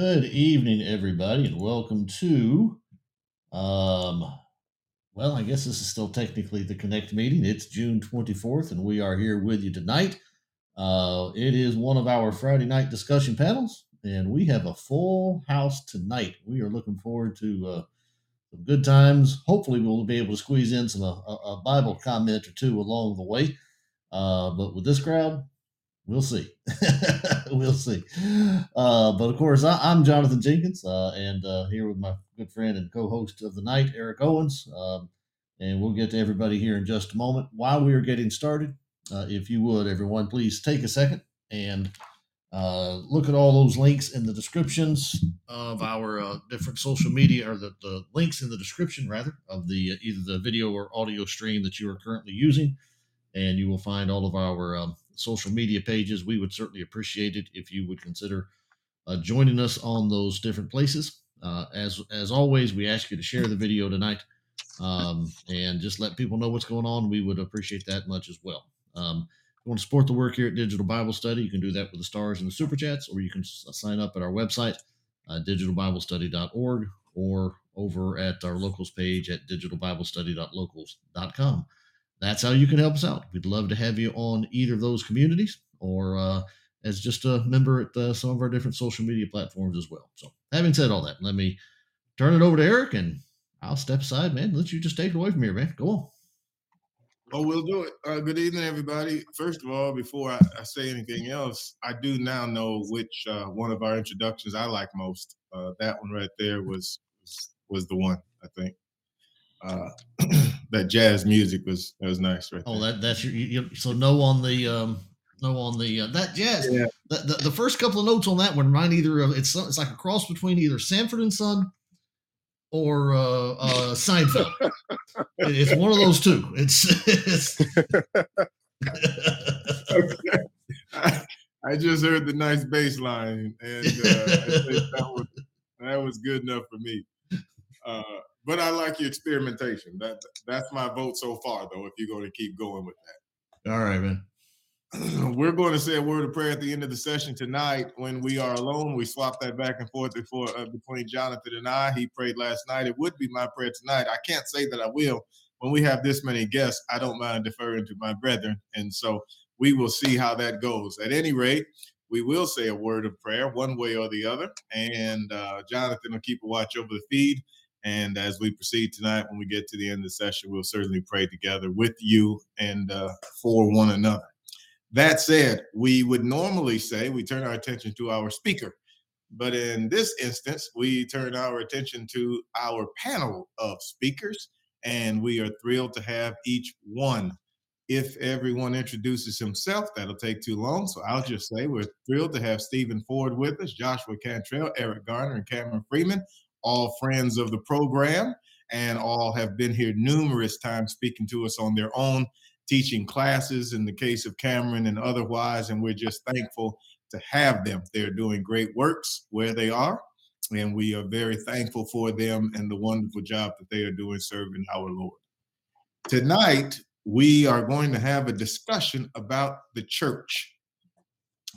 Good evening, everybody, and welcome to, um, well, I guess this is still technically the Connect meeting. It's June 24th, and we are here with you tonight. Uh, it is one of our Friday night discussion panels, and we have a full house tonight. We are looking forward to uh, some good times. Hopefully, we'll be able to squeeze in some uh, a, a Bible comment or two along the way. Uh, but with this crowd, we'll see. we'll see. Uh, but of course, I, am Jonathan Jenkins, uh, and uh, here with my good friend and co-host of the night, Eric Owens. Um, and we'll get to everybody here in just a moment. While we are getting started, uh, if you would, everyone, please take a second and uh, look at all those links in the descriptions of our uh, different social media, or the, the links in the description, rather, of the either the video or audio stream that you are currently using, and you will find all of our um, social media pages. We would certainly appreciate it if you would consider uh, joining us on those different places. Uh, as as always, we ask you to share the video tonight um, and just let people know what's going on. We would appreciate that much as well. Um, if you want to support the work here at Digital Bible Study, you can do that with the stars and the super chats, or you can sign up at our website, uh, digitalbiblestudy.org, or over at our locals page at digitalbiblestudy.locals.com that's how you can help us out. We'd love to have you on either of those communities or uh, as just a member at uh, some of our different social media platforms as well. So, having said all that, let me turn it over to Eric and I'll step aside, man. Let you just take it away from here, man. Go on. Oh, we'll do it. Uh, good evening, everybody. First of all, before I, I, say anything else, I do now know which uh, one of our introductions I like most. Uh, that one right there was was, was the one I think uh, that jazz music was was nice right oh that that's your you, so no on the um no on the uh, that jazz yeah. the, the, the first couple of notes on that one remind either of it's it's like a cross between either Sanford and Son or uh, uh Seinfeld it's one of those two it's, it's okay. I, I, just heard the nice bass line and uh, that was that was good enough for me uh but I like your experimentation. That that's my vote so far, though. If you're going to keep going with that. All right, man. We're going to say a word of prayer at the end of the session tonight. When we are alone, we swap that back and forth before uh, between Jonathan and I. He prayed last night. It would be my prayer tonight. I can't say that I will. When we have this many guests, I don't mind deferring to my brethren, and so we will see how that goes. At any rate, we will say a word of prayer one way or the other, and uh, Jonathan will keep a watch over the feed. And as we proceed tonight, when we get to the end of the session, we'll certainly pray together with you and uh, for one another. That said, we would normally say we turn our attention to our speaker. But in this instance, we turn our attention to our panel of speakers, and we are thrilled to have each one. If everyone introduces himself, that'll take too long. So I'll just say we're thrilled to have Stephen Ford with us, Joshua Cantrell, Eric Garner, and Cameron Freeman all friends of the program and all have been here numerous times speaking to us on their own, teaching classes in the case of Cameron and otherwise. And we're just thankful to have them. They're doing great works where they are. And we are very thankful for them and the wonderful job that they are doing serving our Lord. Tonight, we are going to have a discussion about the church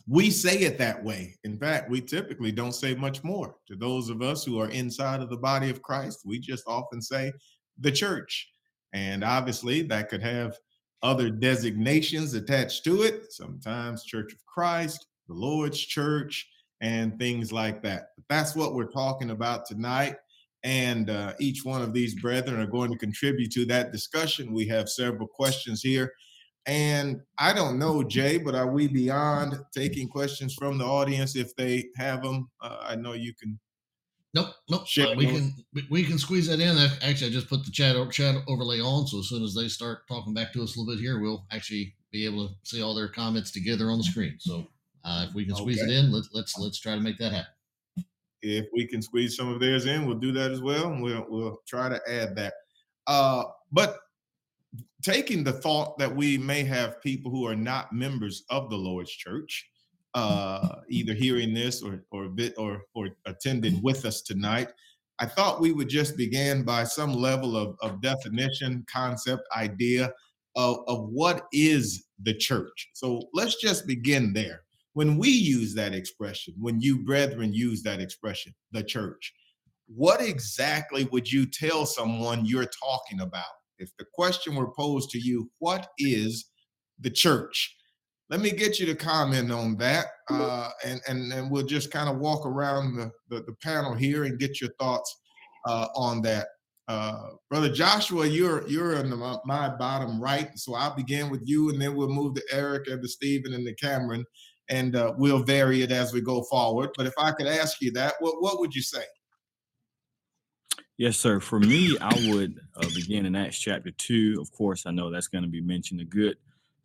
we say it that way. In fact, we typically don't say much more. To those of us who are inside of the body of Christ, we just often say the church. And obviously, that could have other designations attached to it, sometimes Church of Christ, the Lord's Church, and things like that. But that's what we're talking about tonight. And uh, each one of these brethren are going to contribute to that discussion. We have several questions here and I don't know, Jay, but are we beyond taking questions from the audience if they have them? Uh, I know you can. Nope, nope. Uh, we can we can squeeze that in. Actually, I just put the chat chat overlay on, so as soon as they start talking back to us a little bit here, we'll actually be able to see all their comments together on the screen. So uh, if we can squeeze okay. it in, let's let's let's try to make that happen. If we can squeeze some of theirs in, we'll do that as well, and we'll we'll try to add that. Uh, but taking the thought that we may have people who are not members of the Lord's church, uh, either hearing this or or or or attended with us tonight, I thought we would just begin by some level of, of definition, concept, idea of, of what is the church. So let's just begin there. when we use that expression, when you brethren use that expression, the church, what exactly would you tell someone you're talking about? If the question were posed to you, what is the church? Let me get you to comment on that, uh, and, and and we'll just kind of walk around the, the, the panel here and get your thoughts uh, on that. Uh, Brother Joshua, you're you're in the, my bottom right, so I'll begin with you, and then we'll move to Eric and to Stephen and to Cameron, and uh, we'll vary it as we go forward. But if I could ask you that, what what would you say? Yes, sir. For me, I would uh, begin in Acts chapter two. Of course, I know that's going to be mentioned a good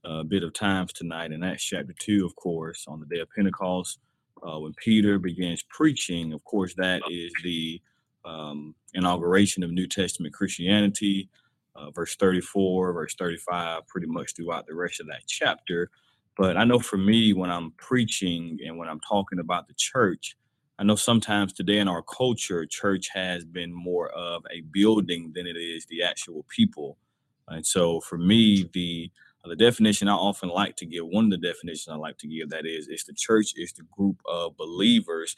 uh, bit of times tonight in Acts chapter two. Of course, on the day of Pentecost, uh, when Peter begins preaching. Of course, that is the um, inauguration of New Testament Christianity. Uh, verse 34, verse 35, pretty much throughout the rest of that chapter. But I know for me, when I'm preaching and when I'm talking about the church, I know sometimes today in our culture, church has been more of a building than it is the actual people. And so for me, the the definition I often like to give, one of the definitions I like to give that is, it's the church is the group of believers,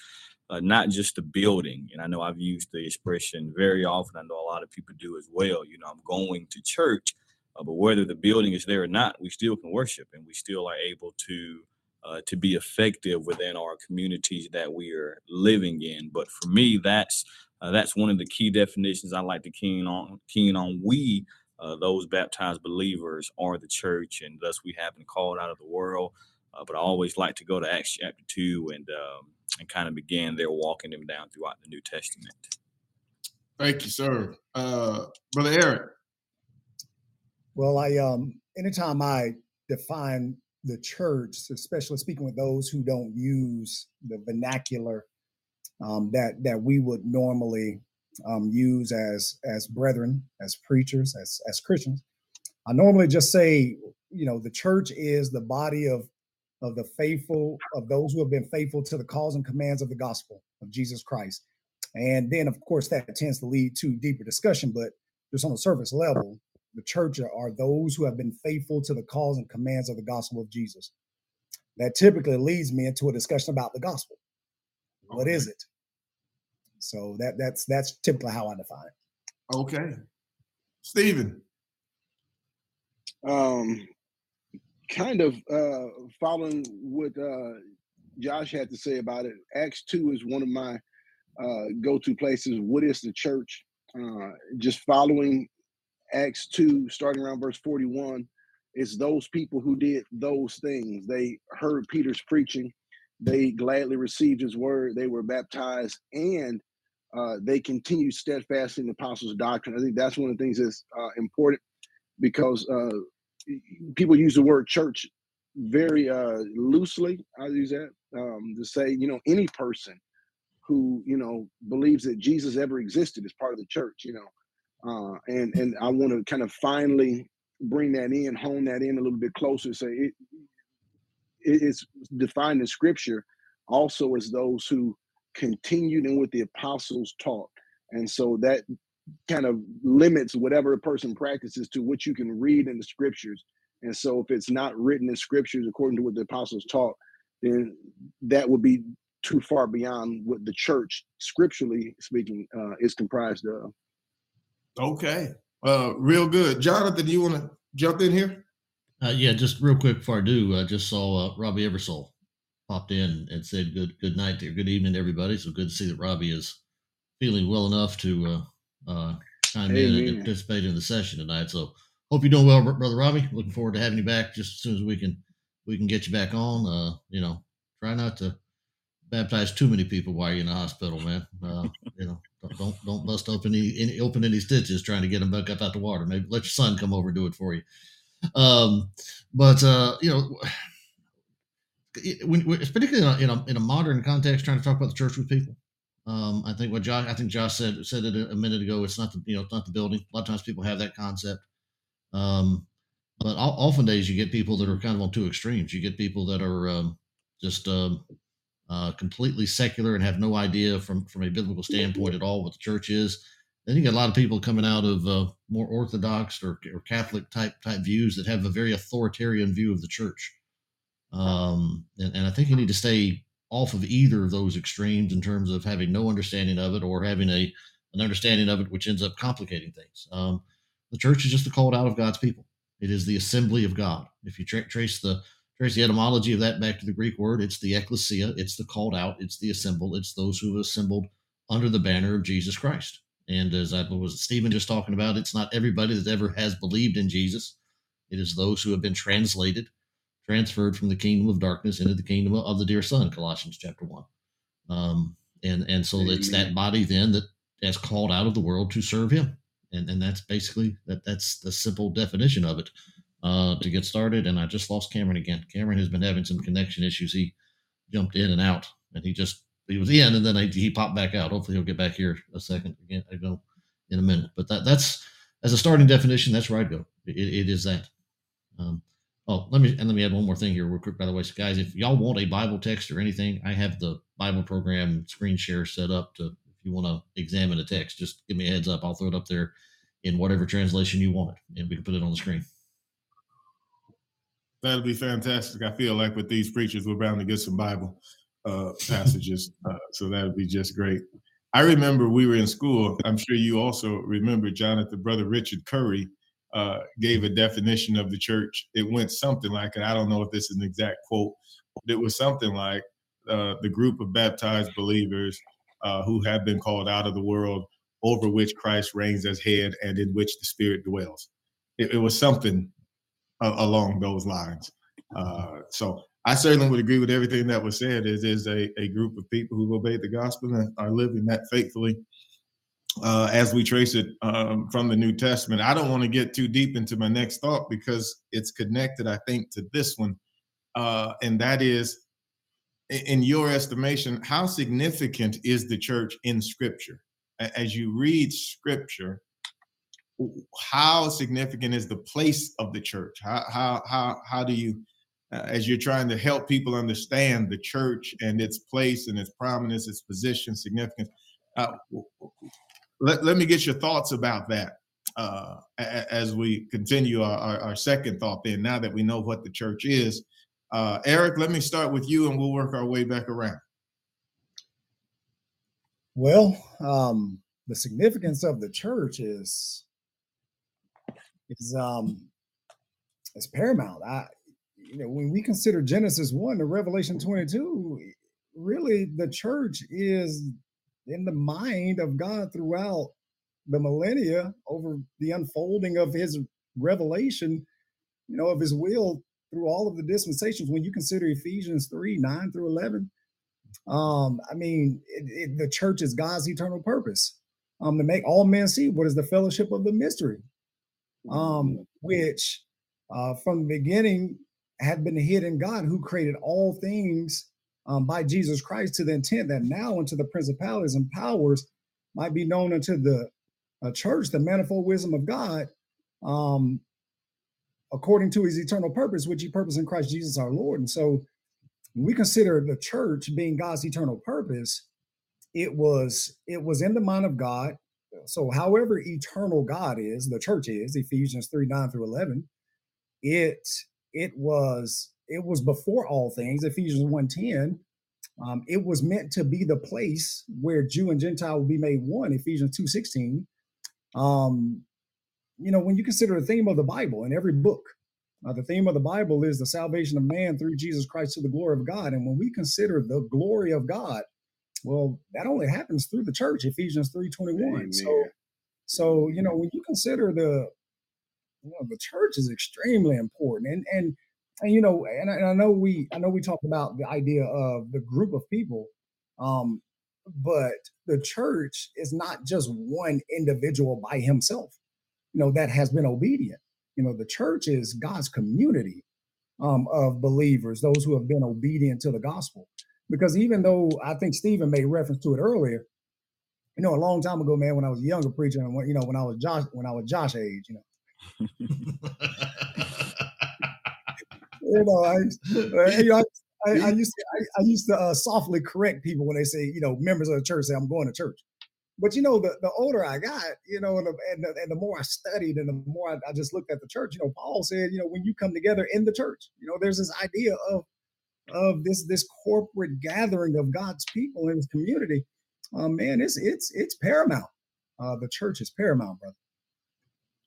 uh, not just the building. And I know I've used the expression very often. I know a lot of people do as well. You know, I'm going to church, uh, but whether the building is there or not, we still can worship and we still are able to uh, to be effective within our communities that we are living in. But for me, that's uh, that's one of the key definitions I like to keen on. Keen on we, uh, those baptized believers, are the church, and thus we have been called out of the world. Uh, but I always like to go to Acts chapter two and um, and kind of begin there, walking them down throughout the New Testament. Thank you, sir, uh, brother Eric. Well, I um, anytime I define the church, especially speaking with those who don't use the vernacular um, that that we would normally um, use as as brethren, as preachers, as as Christians. I normally just say, you know, the church is the body of of the faithful of those who have been faithful to the calls and commands of the gospel of Jesus Christ. And then, of course, that tends to lead to deeper discussion. But just on the surface level, the church are those who have been faithful to the calls and commands of the gospel of Jesus. That typically leads me into a discussion about the gospel. What is it? So that that's that's typically how I define it. Okay. Stephen. Um kind of uh following what uh Josh had to say about it. Acts 2 is one of my uh go-to places. What is the church? Uh just following Acts 2, starting around verse 41, it's those people who did those things. They heard Peter's preaching, they gladly received his word, they were baptized, and uh, they continued steadfast in the apostles' doctrine. I think that's one of the things that's uh, important because uh, people use the word church very uh, loosely. I use that um, to say, you know, any person who you know believes that Jesus ever existed is part of the church. You know, uh, and and I want to kind of finally bring that in, hone that in a little bit closer. Say it, it's defined in Scripture also as those who continued in what the apostles taught, and so that kind of limits whatever a person practices to what you can read in the Scriptures. And so, if it's not written in Scriptures according to what the apostles taught, then that would be too far beyond what the church, scripturally speaking, uh, is comprised of. Okay. Uh, real good. Jonathan, do you want to jump in here? Uh, yeah, just real quick before I do, I just saw uh, Robbie Eversole popped in and said good good night to good evening to everybody. So good to see that Robbie is feeling well enough to uh, uh, chime in and participate in the session tonight. So hope you're doing well, brother Robbie. Looking forward to having you back just as soon as we can we can get you back on. Uh, you know, try not to baptize too many people while you're in the hospital, man. Uh, you know, don't, don't bust open any, any open any stitches trying to get them back up out the water. Maybe let your son come over and do it for you. Um, but uh, you know, when, particularly in a, in a, in a modern context, trying to talk about the church with people. Um, I think what Josh, I think Josh said said it a minute ago. It's not the you know it's not the building. A lot of times people have that concept. Um, but often days you get people that are kind of on two extremes. You get people that are um, just um, uh, completely secular and have no idea from from a biblical standpoint at all what the church is. Then you got a lot of people coming out of uh, more orthodox or, or Catholic type type views that have a very authoritarian view of the church. Um, and, and I think you need to stay off of either of those extremes in terms of having no understanding of it or having a an understanding of it, which ends up complicating things. Um, the church is just the called out of God's people. It is the assembly of God. If you tra- trace the trace the etymology of that back to the Greek word, it's the ecclesia, it's the called out, it's the assembled, it's those who have assembled under the banner of Jesus Christ. And as I was Stephen just talking about, it's not everybody that ever has believed in Jesus. It is those who have been translated, transferred from the kingdom of darkness into the kingdom of the dear Son, Colossians chapter one. Um, and and so Amen. it's that body then that has called out of the world to serve Him, and and that's basically that that's the simple definition of it. Uh, to get started, and I just lost Cameron again. Cameron has been having some connection issues. He jumped in and out, and he just he was in, and then I, he popped back out. Hopefully, he'll get back here a second again. I know in a minute, but that that's as a starting definition. That's where I'd go. it, it is that. Um, oh, let me and let me add one more thing here, real quick. By the way, so guys, if y'all want a Bible text or anything, I have the Bible program screen share set up to. If you want to examine a text, just give me a heads up. I'll throw it up there in whatever translation you want it, and we can put it on the screen. That'll be fantastic. I feel like with these preachers, we're bound to get some Bible uh, passages. Uh, so that would be just great. I remember we were in school. I'm sure you also remember, Jonathan, brother Richard Curry uh, gave a definition of the church. It went something like, and I don't know if this is an exact quote, but it was something like uh, the group of baptized believers uh, who have been called out of the world over which Christ reigns as head and in which the Spirit dwells. It, it was something along those lines. so I certainly would agree with everything that was said. It is a, a group of people who obeyed the gospel and are living that faithfully uh, as we trace it um, from the New Testament. I don't want to get too deep into my next thought because it's connected, I think, to this one. Uh, and that is, in your estimation, how significant is the church in Scripture? As you read Scripture, how significant is the place of the church? How how how how do you uh, as you're trying to help people understand the church and its place and its prominence, its position, significance. Uh, let, let me get your thoughts about that uh, as we continue our, our, our, second thought then, now that we know what the church is. Uh, Eric, let me start with you and we'll work our way back around. Well, um, the significance of the church is is um, is paramount. I, you know, when we consider Genesis 1 to Revelation 22, really the church is in the mind of God throughout the millennia over the unfolding of his revelation, you know, of his will through all of the dispensations. When you consider Ephesians 3 9 through 11, um, I mean, it, it, the church is God's eternal purpose um, to make all men see what is the fellowship of the mystery, um, which uh, from the beginning had been hid in God who created all things um, by Jesus Christ to the intent that now unto the principalities and powers might be known unto the uh, church the manifold wisdom of God um, according to his eternal purpose, which he purposed in Christ Jesus our Lord. And so when we consider the church being God's eternal purpose, it was it was in the mind of God. So however eternal God is, the church is, Ephesians 3, 9 through 11, it it was it was before all things ephesians 1.10 um, it was meant to be the place where jew and gentile would be made one ephesians 2.16 um, you know when you consider the theme of the bible in every book uh, the theme of the bible is the salvation of man through jesus christ to the glory of god and when we consider the glory of god well that only happens through the church ephesians 3.21 so so you know when you consider the you know, the church is extremely important. And and and you know, and I, and I know we I know we talk about the idea of the group of people, um, but the church is not just one individual by himself, you know, that has been obedient. You know, the church is God's community um, of believers, those who have been obedient to the gospel. Because even though I think Stephen made reference to it earlier, you know, a long time ago, man, when I was a younger preacher, and when, you know, when I was Josh, when I was Josh age, you know, you know, I, you know, I, I, used to, I, I used to uh, softly correct people when they say, you know, members of the church say I'm going to church. But you know, the, the older I got, you know, and the, and the, and the more I studied and the more I, I, just looked at the church, you know, Paul said, you know, when you come together in the church, you know, there's this idea of of this this corporate gathering of God's people in His community, uh, man, it's it's it's paramount. Uh, the church is paramount, brother.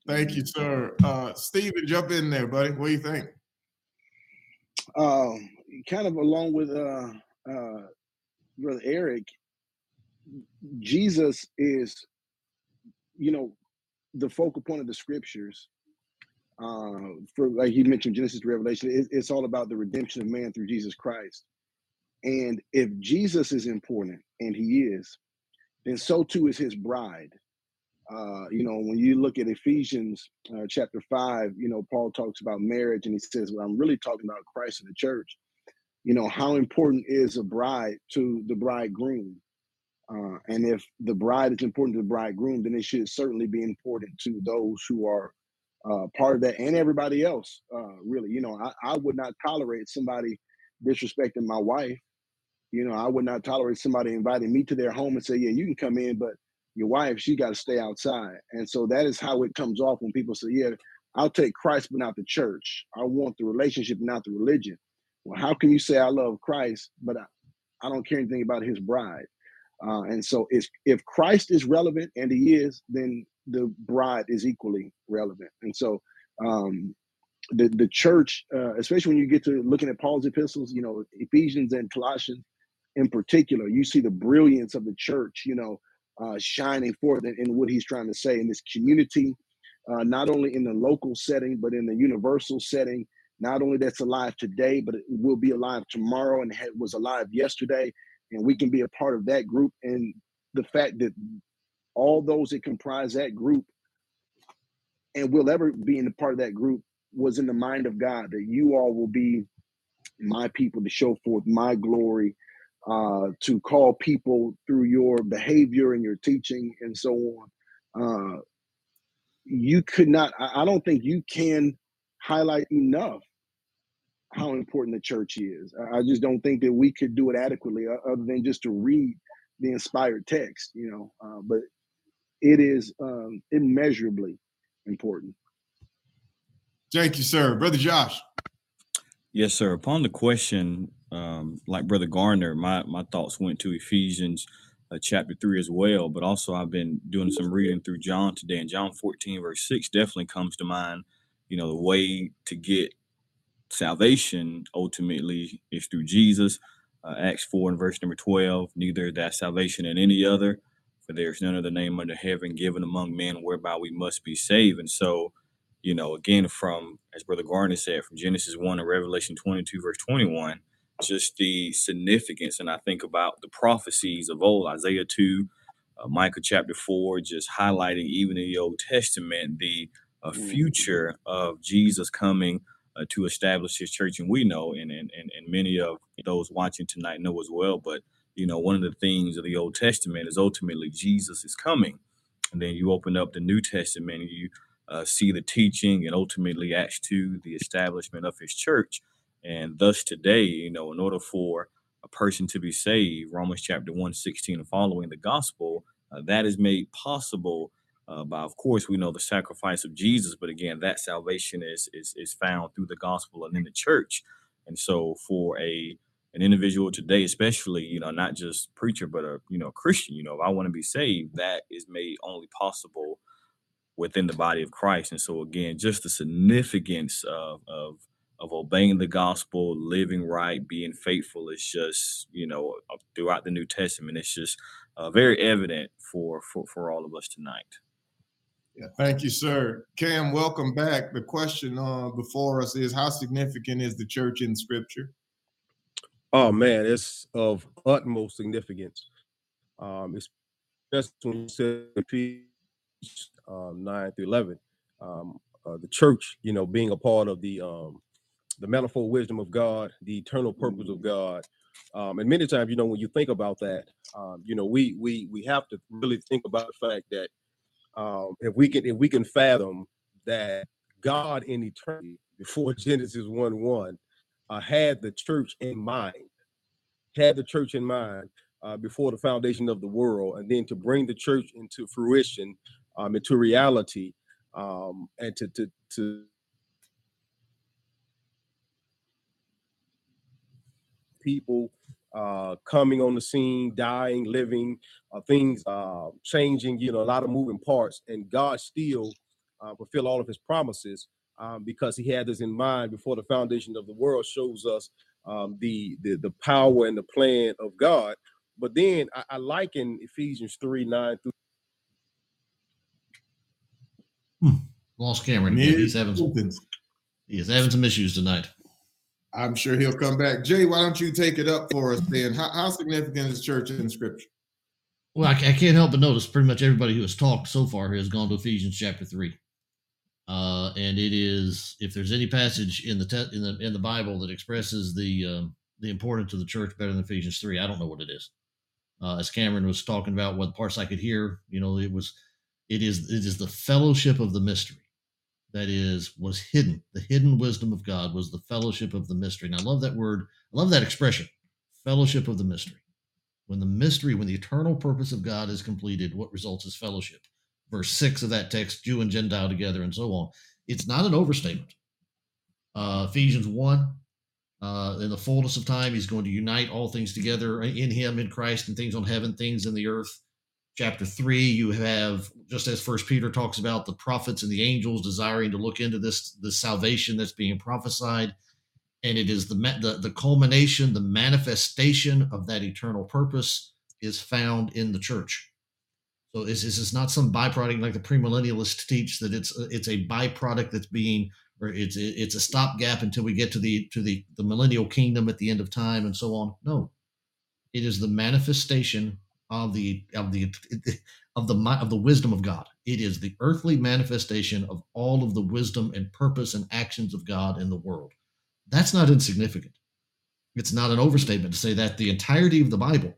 Thank you, sir. Uh, Stephen, jump in there, buddy. What do you think? Um, kind of along with uh, uh, brother Eric, Jesus is, you know, the focal point of the scriptures. Uh, for like you mentioned, Genesis to Revelation, it, it's all about the redemption of man through Jesus Christ. And if Jesus is important, and he is, then so too is his bride. Uh, you know, when you look at Ephesians uh, chapter five, you know, Paul talks about marriage and he says, Well, I'm really talking about Christ and the church. You know, how important is a bride to the bridegroom? Uh, and if the bride is important to the bridegroom, then it should certainly be important to those who are uh, part of that and everybody else. Uh, really, you know, I, I would not tolerate somebody disrespecting my wife. You know, I would not tolerate somebody inviting me to their home and say, "Yeah, you can come in," but your wife, she got to stay outside. And so that is how it comes off when people say, Yeah, I'll take Christ, but not the church. I want the relationship, not the religion. Well, how can you say I love Christ, but I, I don't care anything about his bride? Uh, and so if, if Christ is relevant, and he is, then the bride is equally relevant. And so um, the, the church, uh, especially when you get to looking at Paul's epistles, you know, Ephesians and Colossians in particular, you see the brilliance of the church, you know, uh, shining forth in, in, what he's trying to say in this community, uh, not only in the local setting, but in the universal setting. Not only that's alive today, but it will be alive tomorrow and was alive yesterday. And we can be a part of that group. And the fact that all those that comprise that group and will ever be in the part of that group was in the mind of God that you all will be my people to show forth my glory uh, to call people through your behavior and your teaching and so on. Uh, you could not, I, don't think you can highlight enough how important the church is. I just don't think that we could do it adequately other than just to read the inspired text, you know. Uh, but it is um, immeasurably important. Thank you, sir. Brother Josh. Yes, sir. Upon the question um, like Brother Garner, my my thoughts went to Ephesians uh, chapter three as well. But also, I've been doing some reading through John today, and John fourteen verse six definitely comes to mind. You know, the way to get salvation ultimately is through Jesus. Uh, Acts four and verse number twelve. Neither that salvation in any other, for there is none other name under heaven given among men whereby we must be saved. And so, you know, again, from as Brother Garner said, from Genesis one and Revelation twenty two verse twenty one just the significance. And I think about the prophecies of old, Isaiah 2, uh, Micah chapter 4, just highlighting even in the Old Testament the uh, mm-hmm. future of Jesus coming uh, to establish his church. And we know, and, and, and, and many of those watching tonight know as well, but you know, one of the things of the Old Testament is ultimately Jesus is coming. And then you open up the New Testament and you uh, see the teaching and ultimately Acts 2, the establishment of his church. And thus today, you know, in order for a person to be saved, Romans chapter 1, 16 and following the gospel, uh, that is made possible uh, by, of course, we know the sacrifice of Jesus, but again, that salvation is, is is found through the gospel and in the church. And so for a an individual today, especially, you know, not just preacher, but a you know, Christian, you know, if I want to be saved, that is made only possible within the body of Christ. And so again, just the significance of, of of obeying the gospel, living right, being faithful is just, you know, throughout the New Testament, it's just uh, very evident for, for, for all of us tonight. Yeah, thank you, sir. Cam, welcome back. The question uh, before us is how significant is the church in scripture? Oh man, it's of utmost significance. Um, it's just when you said um, 9 through 11, um, uh, the church, you know, being a part of the um, the manifold wisdom of God, the eternal purpose of God. Um, and many times, you know, when you think about that, um, you know, we we we have to really think about the fact that um, if we can if we can fathom that God in eternity before Genesis one one uh, had the church in mind, had the church in mind uh, before the foundation of the world, and then to bring the church into fruition, um, into reality, um, and to to to people uh, coming on the scene, dying, living, uh, things uh, changing, you know, a lot of moving parts. And God still uh, fulfill all of his promises um, because he had this in mind before the foundation of the world shows us um, the, the the power and the plan of God. But then I, I like in Ephesians 3 9 through Hmm. Lost Cameron. again. He's having some, he's having some issues tonight. I'm sure he'll come back. Jay, why don't you take it up for us then? How, how significant is church in scripture? Well, I, I can't help but notice pretty much everybody who has talked so far has gone to Ephesians chapter three, uh, and it is if there's any passage in the te- in the in the Bible that expresses the um, the importance of the church better than Ephesians three, I don't know what it is. Uh, as Cameron was talking about, what parts I could hear, you know, it was it is it is the fellowship of the mystery that is was hidden. The hidden wisdom of God was the fellowship of the mystery. And I love that word. I love that expression, fellowship of the mystery. When the mystery, when the eternal purpose of God is completed, what results is fellowship. Verse six of that text, Jew and Gentile together, and so on. It's not an overstatement. Uh, Ephesians one, uh, in the fullness of time, He's going to unite all things together in Him, in Christ, and things on heaven, things in the earth chapter 3 you have just as first peter talks about the prophets and the angels desiring to look into this the salvation that's being prophesied and it is the, the the culmination the manifestation of that eternal purpose is found in the church so this, is not some byproduct like the premillennialists teach that it's it's a byproduct that's being or it's it's a stopgap until we get to the to the the millennial kingdom at the end of time and so on no it is the manifestation of the of the of the of the wisdom of God. It is the earthly manifestation of all of the wisdom and purpose and actions of God in the world. That's not insignificant. It's not an overstatement to say that the entirety of the Bible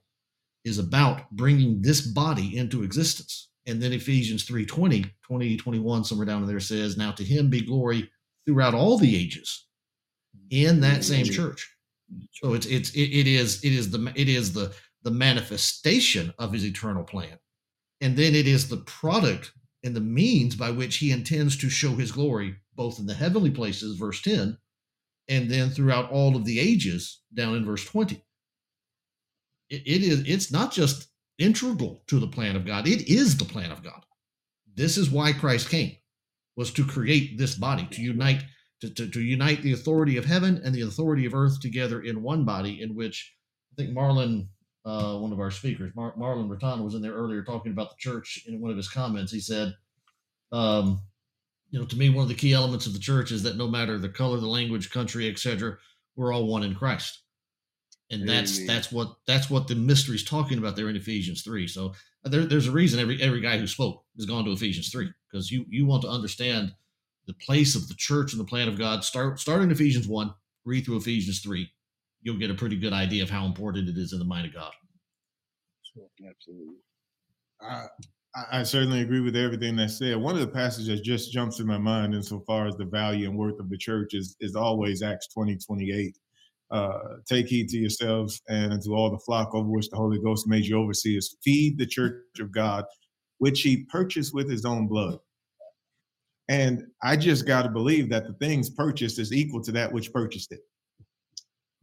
is about bringing this body into existence. And then Ephesians 3 20, 20, 21, somewhere down in there says, Now to him be glory throughout all the ages in that same church. So it's it's it, it is it is the it is the the manifestation of his eternal plan. And then it is the product and the means by which he intends to show his glory, both in the heavenly places, verse 10, and then throughout all of the ages, down in verse 20. It, it is, it's not just integral to the plan of God, it is the plan of God. This is why Christ came, was to create this body, to unite, to, to, to unite the authority of heaven and the authority of earth together in one body, in which I think Marlon uh, one of our speakers, Mar- Marlon Bertano, was in there earlier talking about the church. In one of his comments, he said, um, "You know, to me, one of the key elements of the church is that no matter the color, the language, country, etc., we're all one in Christ." And that's Amen. that's what that's what the mystery is talking about there in Ephesians three. So uh, there, there's a reason every every guy who spoke has gone to Ephesians three because you you want to understand the place of the church and the plan of God. Start start in Ephesians one, read through Ephesians three, you'll get a pretty good idea of how important it is in the mind of God. Absolutely. I, I certainly agree with everything that's said. One of the passages that just jumps in my mind insofar as the value and worth of the church is, is always Acts 20, 28. Uh, take heed to yourselves and to all the flock over which the Holy Ghost made you overseers. Feed the church of God, which he purchased with his own blood. And I just got to believe that the things purchased is equal to that which purchased it.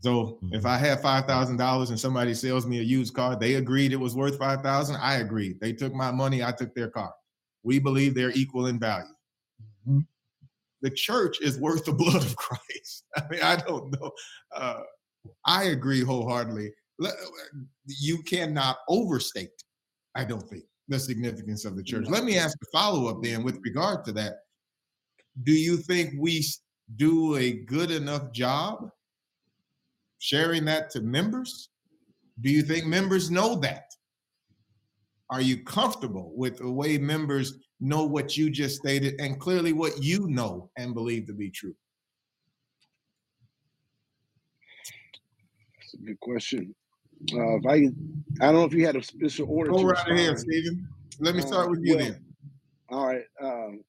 So if mm-hmm. I have five thousand dollars and somebody sells me a used car, they agreed it was worth five thousand. I agreed. They took my money. I took their car. We believe they're equal in value. Mm-hmm. The church is worth the blood of Christ. I mean, I don't know. Uh, I agree wholeheartedly. You cannot overstate. I don't think the significance of the church. Let me ask a follow up then with regard to that. Do you think we do a good enough job sharing that to members? Do you think members know that? Are you comfortable with the way members know what you just stated and clearly what you know and believe to be true? That's a good question. Uh, if I, I don't know if you had a special order. Go right ahead, Stephen. Let me uh, start with you well, then. All right. Um,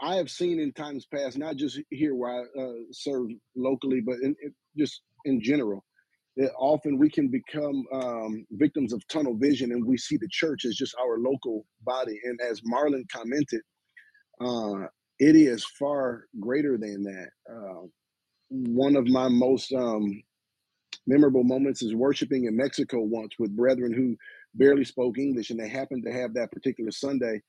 I have seen in times past, not just here where I uh, serve locally, but in, in, just in general, that often we can become um, victims of tunnel vision and we see the church as just our local body. And as Marlon commented, uh, it is far greater than that. Uh, one of my most um, memorable moments is worshiping in Mexico once with brethren who barely spoke English, and they happened to have that particular Sunday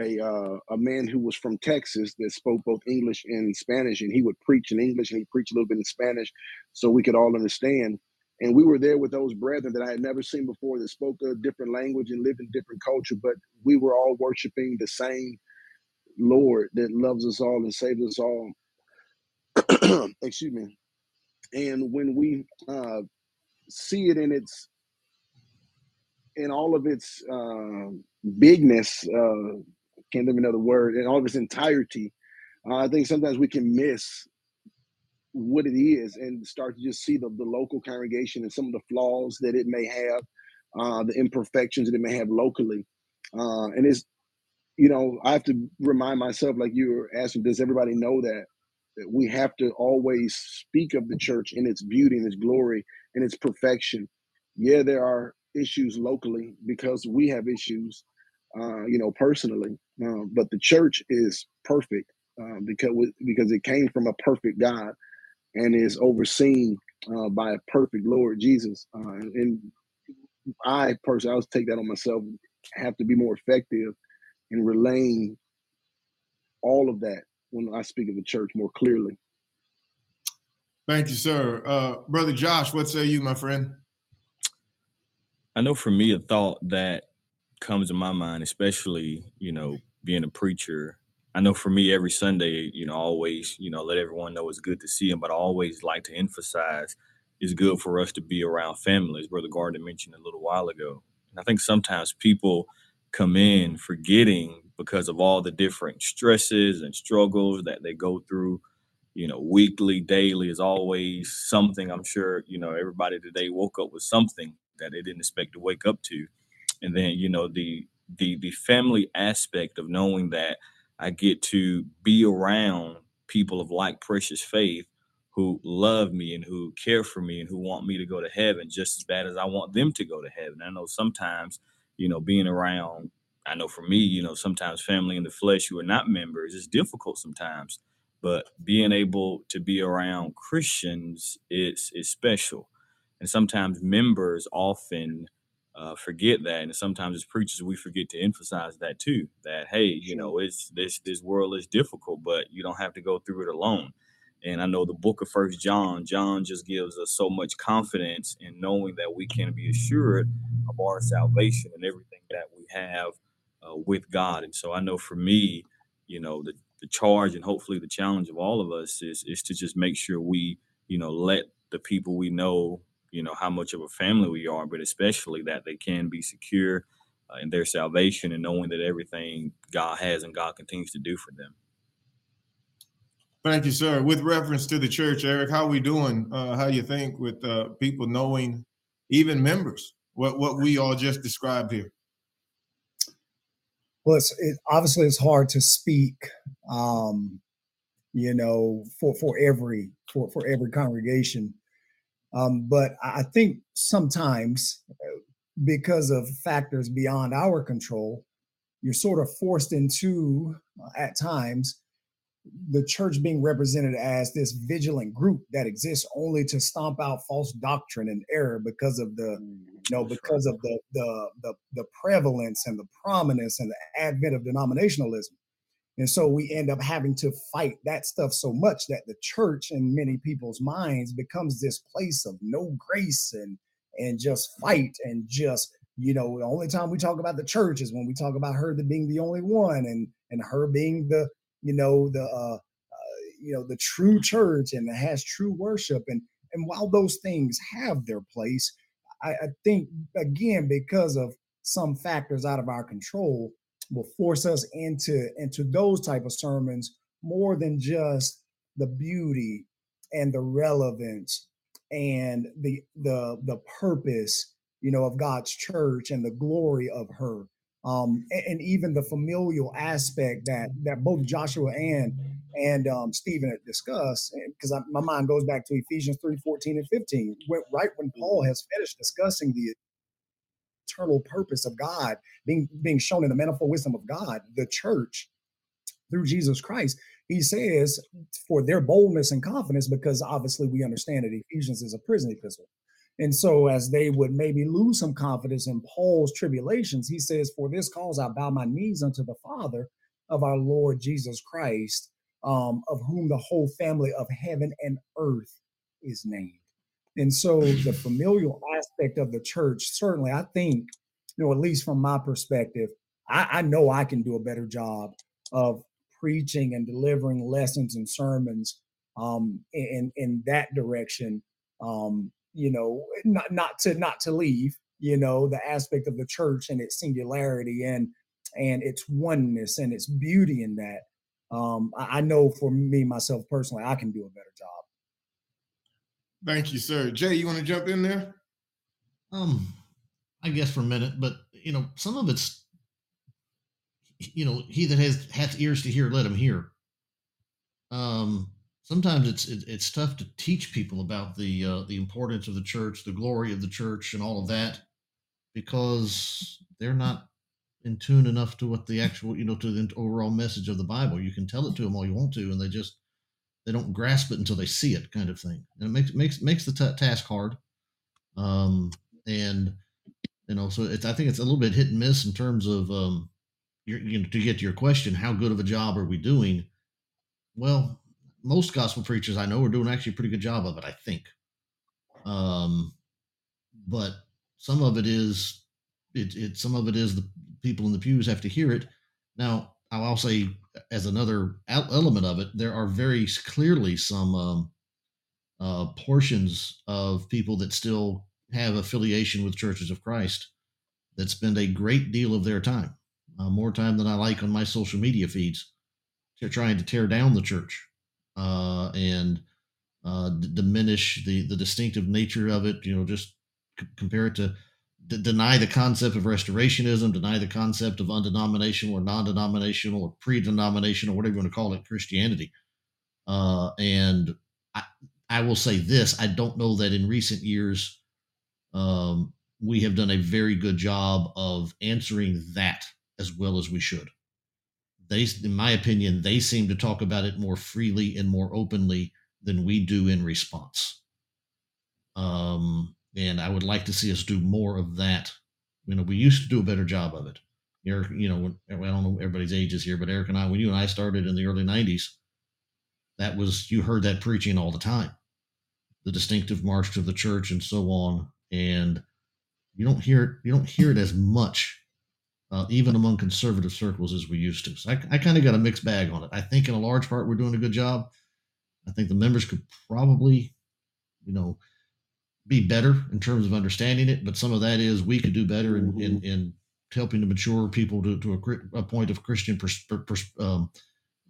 a uh, a man who was from Texas that spoke both English and Spanish, and he would preach in English and he preached a little bit in Spanish, so we could all understand. And we were there with those brethren that I had never seen before that spoke a different language and lived in different culture, but we were all worshiping the same Lord that loves us all and saves us all. Excuse me. And when we uh, see it in its in all of its uh, bigness, uh, can't think of another word, in all of its entirety, uh, I think sometimes we can miss what it is and start to just see the, the local congregation and some of the flaws that it may have, uh, the imperfections that it may have locally. Uh, and it's, you know, I have to remind myself, like you were asking, does everybody know that? that we have to always speak of the church in its beauty and its glory and its perfection. Yeah, there are issues locally because we have issues, uh, you know, personally. Uh, but the church is perfect uh, because because it came from a perfect God and is overseen uh, by a perfect Lord Jesus. Uh, and I personally, I'll take that on myself. Have to be more effective in relaying all of that when I speak of the church more clearly. Thank you, sir. Uh, Brother Josh, what say you, my friend? I know for me, a thought that comes to my mind, especially, you know, being a preacher. I know for me, every Sunday, you know, always, you know, let everyone know it's good to see them, but I always like to emphasize it's good for us to be around families, Brother Garner mentioned a little while ago. And I think sometimes people come in forgetting because of all the different stresses and struggles that they go through you know weekly daily is always something i'm sure you know everybody today woke up with something that they didn't expect to wake up to and then you know the the the family aspect of knowing that i get to be around people of like precious faith who love me and who care for me and who want me to go to heaven just as bad as i want them to go to heaven i know sometimes you know being around I know for me, you know, sometimes family in the flesh who are not members is difficult sometimes, but being able to be around Christians is is special. And sometimes members often uh, forget that, and sometimes as preachers we forget to emphasize that too. That hey, you know, it's this this world is difficult, but you don't have to go through it alone. And I know the book of First John, John just gives us so much confidence in knowing that we can be assured of our salvation and everything that we have uh, with God. And so I know for me, you know, the, the charge and hopefully the challenge of all of us is is to just make sure we, you know, let the people we know, you know, how much of a family we are, but especially that they can be secure uh, in their salvation and knowing that everything God has and God continues to do for them. Thank you, sir. With reference to the church, Eric, how are we doing? Uh, how you think with uh, people knowing, even members, what what we all just described here? well, it's it, obviously it's hard to speak, um, you know, for for every for for every congregation. Um, but I think sometimes, because of factors beyond our control, you're sort of forced into, uh, at times, the church being represented as this vigilant group that exists only to stomp out false doctrine and error because of the mm, you know because of the, the the the prevalence and the prominence and the advent of denominationalism and so we end up having to fight that stuff so much that the church in many people's minds becomes this place of no grace and and just fight and just you know the only time we talk about the church is when we talk about her being the only one and and her being the you know the uh, uh, you know the true church and has true worship. And and while those things have their place I, I think again because of some factors out of our control will force us into into those type of sermons more than just the beauty and the relevance and the the the purpose you know of God's church and the glory of her. Um, and, and, even the familial aspect that that both Joshua and and um, Stephen had discussed, because my mind goes back to Ephesians 3 14 and 15, right when Paul has finished discussing the eternal purpose of God being being shown in the manifold wisdom of God, the church through Jesus Christ. He says, for their boldness and confidence, because obviously we understand that Ephesians is a prison epistle. And so, as they would maybe lose some confidence in Paul's tribulations, he says, For this cause I bow my knees unto the Father of our Lord Jesus Christ, um, of whom the whole family of heaven and earth is named. And so, the familial aspect of the church, certainly, I think, you know, at least from my perspective, I, I know I can do a better job of preaching and delivering lessons and sermons um, in in that direction. Um, you know, not not to not to leave, you know, the aspect of the church and its singularity and and its oneness and its beauty in that. Um, I, I know for me myself personally, I can do a better job. Thank you, sir. Jay, you want to jump in there? Um, I guess for a minute, but you know, some of it's you know, he that has hath ears to hear, let him hear. Um, sometimes it's it, it's tough to teach people about the uh, the importance of the church, the glory of the church, and all of that, because they're not in tune enough to what the actual you know to the overall message of the Bible. You can tell it to them all you want to, and they just they don't grasp it until they see it, kind of thing. And it makes makes makes the t- task hard. Um, and you know, so it's I think it's a little bit hit and miss in terms of um, you know, to get to your question, how good of a job are we doing? Well, most gospel preachers I know are doing actually a pretty good job of it, I think. Um, but some of it is it, it some of it is the people in the pews have to hear it. Now, I'll say as another element of it, there are very clearly some um, uh, portions of people that still have affiliation with churches of Christ that spend a great deal of their time uh, more time than I like on my social media feeds. They're trying to tear down the church uh, and uh, d- diminish the the distinctive nature of it. You know, just c- compare it to d- deny the concept of restorationism, deny the concept of undenominational or non-denominational or pre-denominational, or whatever you want to call it, Christianity. Uh, and I, I will say this: I don't know that in recent years um, we have done a very good job of answering that as well as we should. They, in my opinion, they seem to talk about it more freely and more openly than we do in response. Um, and I would like to see us do more of that. You know, we used to do a better job of it. Eric, you know, I don't know everybody's ages here, but Eric and I, when you and I started in the early '90s, that was you heard that preaching all the time, the distinctive march to the church and so on. And you don't hear it. You don't hear it as much uh, even among conservative circles as we used to. So I, I kind of got a mixed bag on it. I think in a large part we're doing a good job. I think the members could probably, you know, be better in terms of understanding it, but some of that is we could do better in, in, mm-hmm. in helping to mature people to, to a, a point of Christian pers, pers, um,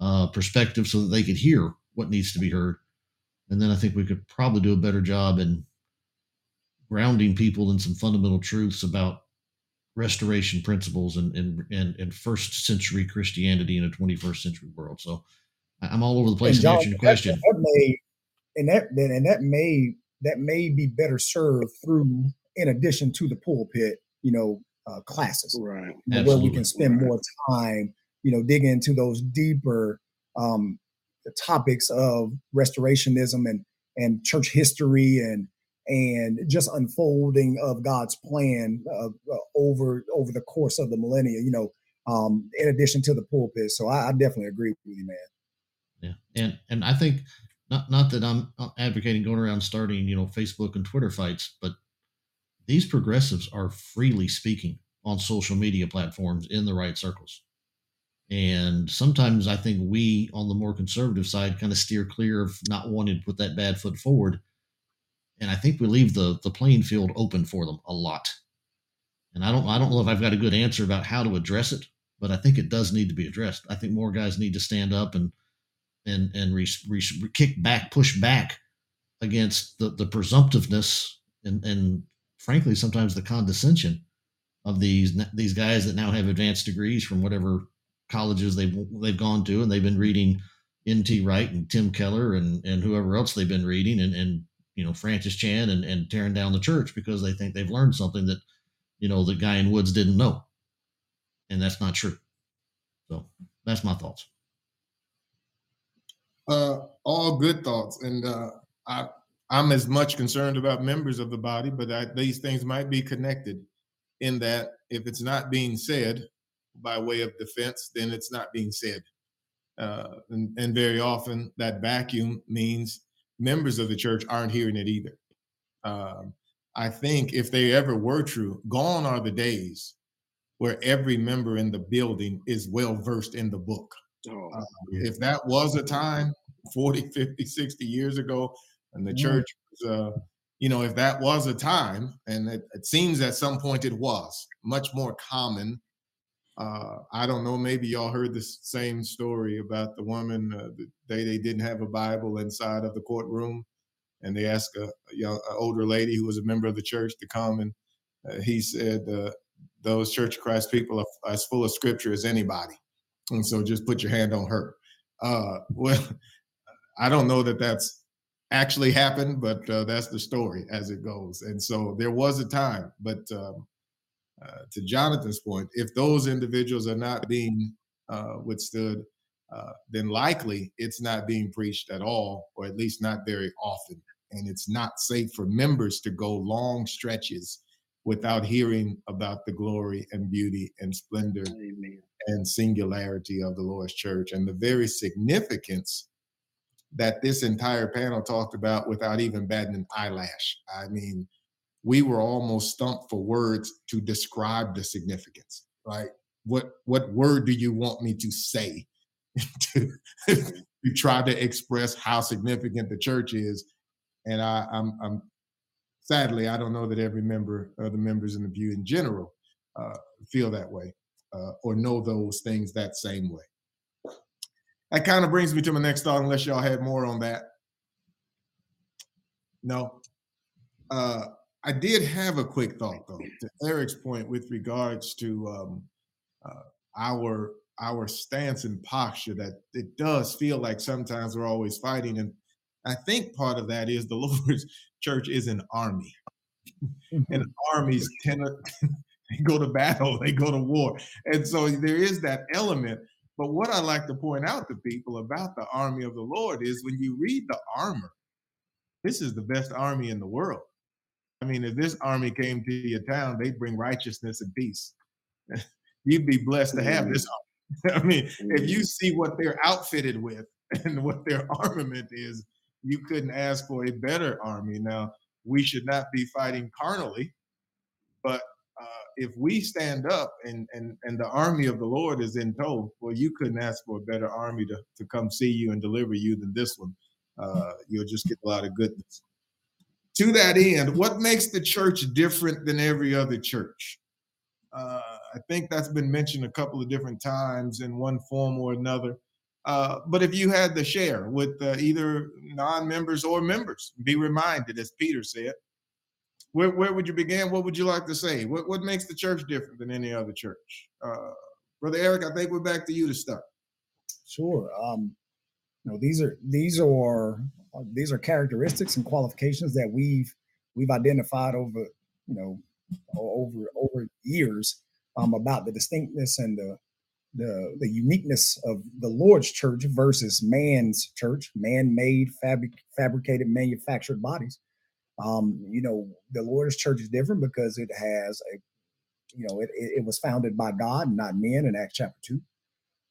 uh, perspective so that they could hear what needs to be heard. And then I think we could probably do a better job in grounding people in some fundamental truths about restoration principles and and and, and first century Christianity in a 21st century world. So I'm all over the place John, answering your question. That, may, and that and that may that may be better served through in addition to the pulpit, you know, uh, classes, right? You know, where we can spend right. more time, you know, digging into those deeper um, topics of restorationism and and church history and and just unfolding of God's plan uh, uh, over over the course of the millennia. You know, um, in addition to the pulpit. So I, I, definitely agree with you, man. Yeah, and and I think not not that I'm advocating going around starting you know Facebook and Twitter fights, but these progressives are freely speaking on social media platforms in the right circles. And sometimes I think we on the more conservative side kind of steer clear of not wanting to put that bad foot forward and I think we leave the the playing field open for them a lot. And I don't I don't know if I've got a good answer about how to address it, but I think it does need to be addressed. I think more guys need to stand up and and and re, re, kick back, push back against the the presumptiveness and and frankly sometimes the condescension of these these guys that now have advanced degrees from whatever colleges they've they've gone to and they've been reading N.T. Wright and Tim Keller and and whoever else they've been reading and and you know Francis Chan and, and tearing down the church because they think they've learned something that you know the guy in Woods didn't know, and that's not true. So that's my thoughts. Uh, all good thoughts, and uh, I I'm as much concerned about members of the body, but I, these things might be connected in that if it's not being said by way of defense, then it's not being said. Uh, and, and very often that vacuum means members of the church aren't hearing it either. Um, I think if they ever were true, gone are the days where every member in the building is well versed in the book. Oh, Uh, if that was a time 40, 50, 60 years ago, and the Mm. church was, uh, you know, if that was a time, and it, it seems at some point it was much more common. Uh, I don't know, maybe y'all heard the same story about the woman, uh, the day they didn't have a Bible inside of the courtroom, and they asked a, a young, a older lady who was a member of the church to come, and uh, he said, uh, "Those Church of Christ people are as full of scripture as anybody." And so just put your hand on her. Uh, well, I don't know that that's actually happened, but uh, that's the story as it goes. And so there was a time, but um, uh, to Jonathan's point, if those individuals are not being uh, withstood, uh, then likely it's not being preached at all, or at least not very often. And it's not safe for members to go long stretches without hearing about the glory and beauty and splendor amen. and singularity of the Lord's church and the very significance that this entire panel talked about without even batting an eyelash. I mean, we were almost stumped for words to describe the significance, right? What what word do you want me to say to, to try to express how significant the church is? And I, I'm, I'm sadly, I don't know that every member of the members in the view in general uh, feel that way uh, or know those things that same way. That kind of brings me to my next thought, unless y'all had more on that. No. Uh, I did have a quick thought, though, to Eric's point with regards to um, uh, our our stance and posture. That it does feel like sometimes we're always fighting, and I think part of that is the Lord's church is an army, and mm-hmm. armies tend to they go to battle, they go to war. And so there is that element. But what I like to point out to people about the army of the Lord is when you read the armor, this is the best army in the world. I mean, if this army came to your town, they'd bring righteousness and peace. You'd be blessed to have this mm-hmm. army. I mean, if you mm-hmm. see what they're outfitted with and what their armament is, you couldn't ask for a better army. Now, we should not be fighting carnally, but uh, if we stand up and, and and the army of the Lord is in tow, well, you couldn't ask for a better army to, to come see you and deliver you than this one. Uh, you'll just get a lot of goodness. To that end, what makes the church different than every other church? Uh, I think that's been mentioned a couple of different times in one form or another. Uh, but if you had to share with uh, either non-members or members, be reminded, as Peter said, where, where would you begin? What would you like to say? What what makes the church different than any other church? Uh, Brother Eric, I think we're back to you to start. Sure. Um, you know, these are these are these are characteristics and qualifications that we've we've identified over you know over over years um, about the distinctness and the the the uniqueness of the Lord's church versus man's church, man-made, fabric, fabricated, manufactured bodies. Um, you know, the Lord's church is different because it has a, you know, it, it, was founded by God, not men, in Acts chapter two.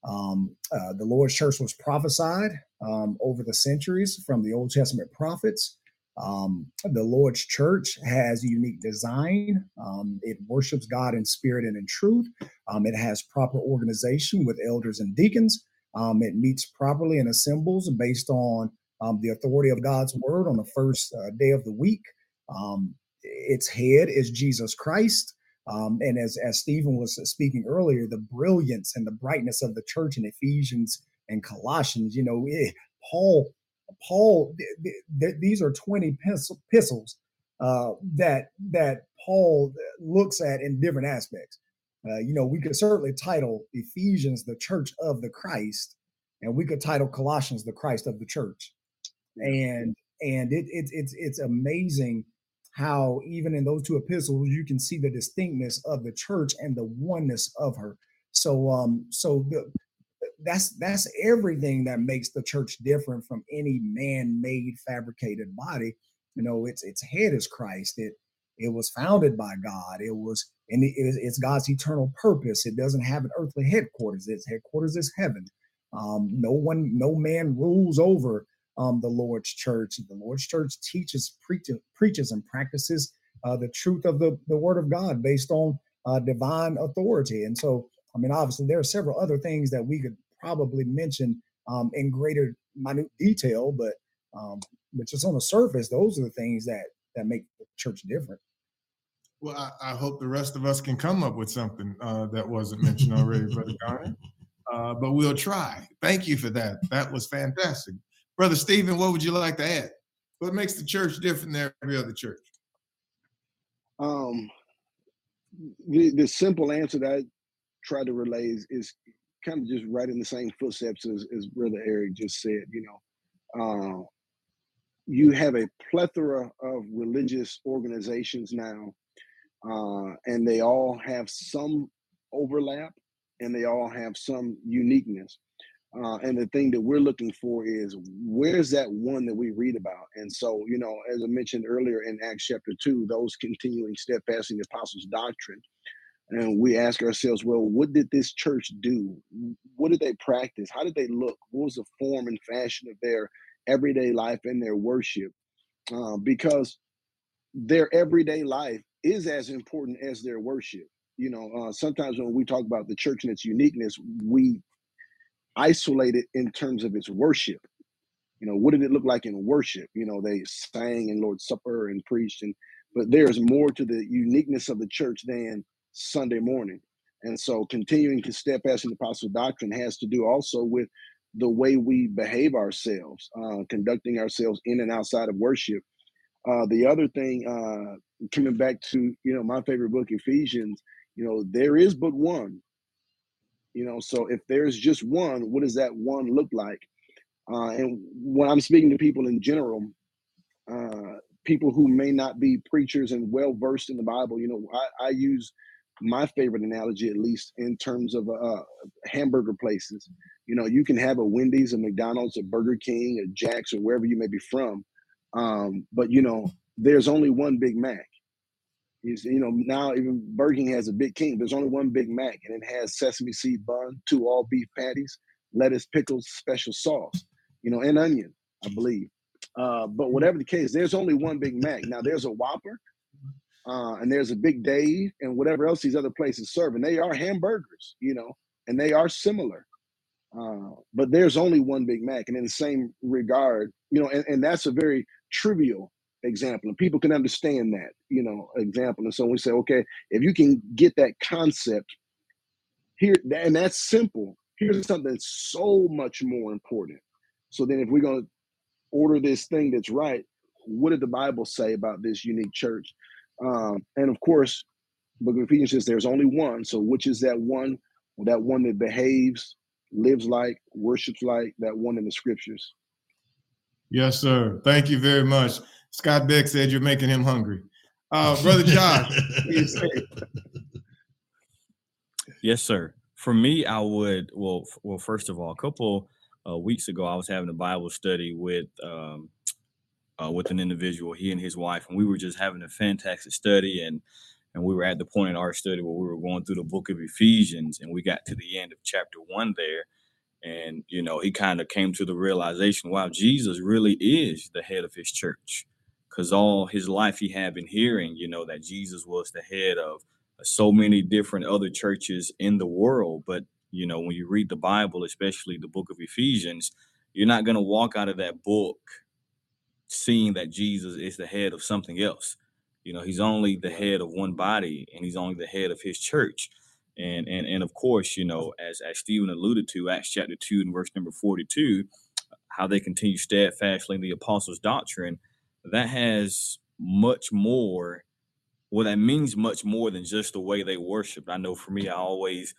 Um, uh, the Lord's church was prophesied um, over the centuries from the Old Testament prophets. Um, the Lord's church has a unique design. Um, it worships God in spirit and in truth. Um, it has proper organization with elders and deacons. Um, it meets properly and assembles based on um, the authority of God's word on the first uh, day of the week. Um, its head is Jesus Christ. Um, and as, as Stephen was speaking earlier, the brilliance and the brightness of the church in Ephesians and Colossians, you know, eh, Paul, Paul, th- th- these are 20 epist- epistles uh, that that Paul looks at in different aspects. Uh, you know, we could certainly title Ephesians the church of the Christ, and we could title Colossians the Christ of the church. And and it, it it's it's amazing how even in those two epistles you can see the distinctness of the church and the oneness of her. So um so the that's that's everything that makes the church different from any man-made fabricated body You know, its its head is Christ. It it was founded by God. It was and it's God's eternal purpose. It doesn't have an earthly headquarters. Its headquarters is heaven. Um, no one, no man rules over um, the Lord's church. The Lord's church teaches, preaches, preaches and practices uh, the truth of the, the word of God based on uh, divine authority. And so, I mean, obviously, there are several other things that we could probably mention um, in greater minute detail, but um, but just on the surface, those are the things that that make the church different. Well, I, I hope the rest of us can come up with something uh, that wasn't mentioned already, Brother Garner. Uh, but we'll try. Thank you for that. That was fantastic. Brother Stephen, what would you like to add? What makes the church different than every other church? Um, the, the simple answer that I try to relay is, is kind of just right in the same footsteps as, as Brother Eric just said. You know, uh, you have a plethora of religious organizations now, uh, and they all have some overlap and they all have some uniqueness. Uh, and the thing that we're looking for is where's that one that we read about? And so, you know, as I mentioned earlier in Acts chapter two, those continuing steadfast in the apostles' doctrine. And we ask ourselves, well, what did this church do? What did they practice? How did they look? What was the form and fashion of their everyday life and their worship? Uh, because their everyday life is as important as their worship. You know, uh, sometimes when we talk about the church and its uniqueness, we isolate it in terms of its worship. You know, what did it look like in worship? You know, they sang in Lord's Supper and preached, and but there's more to the uniqueness of the church than Sunday morning. And so, continuing to step in the apostle doctrine has to do also with the way we behave ourselves, uh, conducting ourselves in and outside of worship. Uh, the other thing, uh, coming back to you know my favorite book, Ephesians, you know there is but one you know so if there's just one what does that one look like uh, and when i'm speaking to people in general uh, people who may not be preachers and well versed in the bible you know I, I, use my favorite analogy at least in terms of uh, hamburger places you know you can have a wendy's a mcdonald's a burger king a jack's or wherever you may be from um, but you know there's only one big mac you know, now even Burger King has a Big King. There's only one Big Mac, and it has sesame seed bun, two all beef patties, lettuce, pickles, special sauce, you know, and onion, I believe. Uh, but whatever the case, there's only one Big Mac. Now there's a Whopper, uh, and there's a Big Dave, and whatever else these other places serve, and they are hamburgers, you know, and they are similar. Uh, but there's only one Big Mac, and in the same regard, you know, and, and that's a very trivial example and people can understand that you know example and so we say okay if you can get that concept here and that's simple. Here's something that's so much more important. So then if we're to order this thing that's right what did the bible say about this unique church um, and of course book of ephesians says there's only one so which is that one that one that behaves lives like worships like that one in the scriptures yes sir thank you very much Scott Beck said you're making him hungry. Uh, Brother Josh. yes, sir. For me, I would well, well. First of all, a couple uh, weeks ago, I was having a Bible study with um, uh, with an individual, he and his wife, and we were just having a fantastic study, and and we were at the point in our study where we were going through the book of Ephesians, and we got to the end of chapter one there, and you know, he kind of came to the realization, wow, Jesus really is the head of his church because all his life he had been hearing, you know, that Jesus was the head of so many different other churches in the world. But, you know, when you read the Bible, especially the book of Ephesians, you're not going to walk out of that book seeing that Jesus is the head of something else. You know, he's only the head of one body and he's only the head of his church. And and and of course, you know, as as Stephen alluded to, Acts chapter two and verse number 42, how they continue steadfastly in the apostles' doctrine that has much more well that means much more than just the way they worship i know for me i always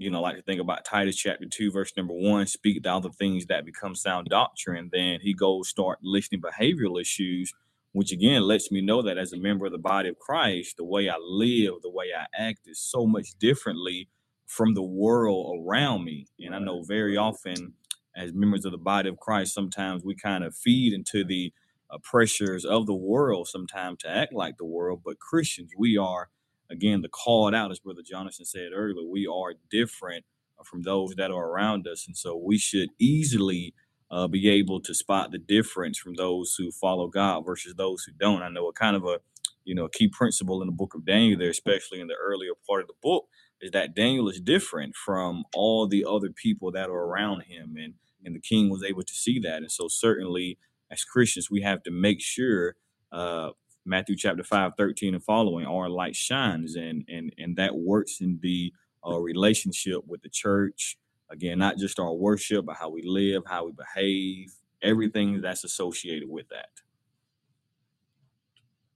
you know like to think about titus chapter 2 verse number 1 speak to all the things that become sound doctrine then he goes start listing behavioral issues which again lets me know that as a member of the body of christ the way i live the way i act is so much differently from the world around me and i know very often as members of the body of christ sometimes we kind of feed into the uh, pressures of the world sometimes to act like the world. But Christians, we are again the it out, as Brother Jonathan said earlier. We are different from those that are around us, and so we should easily uh, be able to spot the difference from those who follow God versus those who don't. I know a kind of a you know a key principle in the book of Daniel there, especially in the earlier part of the book, is that Daniel is different from all the other people that are around him, and and the king was able to see that. And so certainly as Christians, we have to make sure uh, Matthew chapter 5, 13 and following, our light shines and and and that works in the uh, relationship with the church. Again, not just our worship, but how we live, how we behave, everything that's associated with that.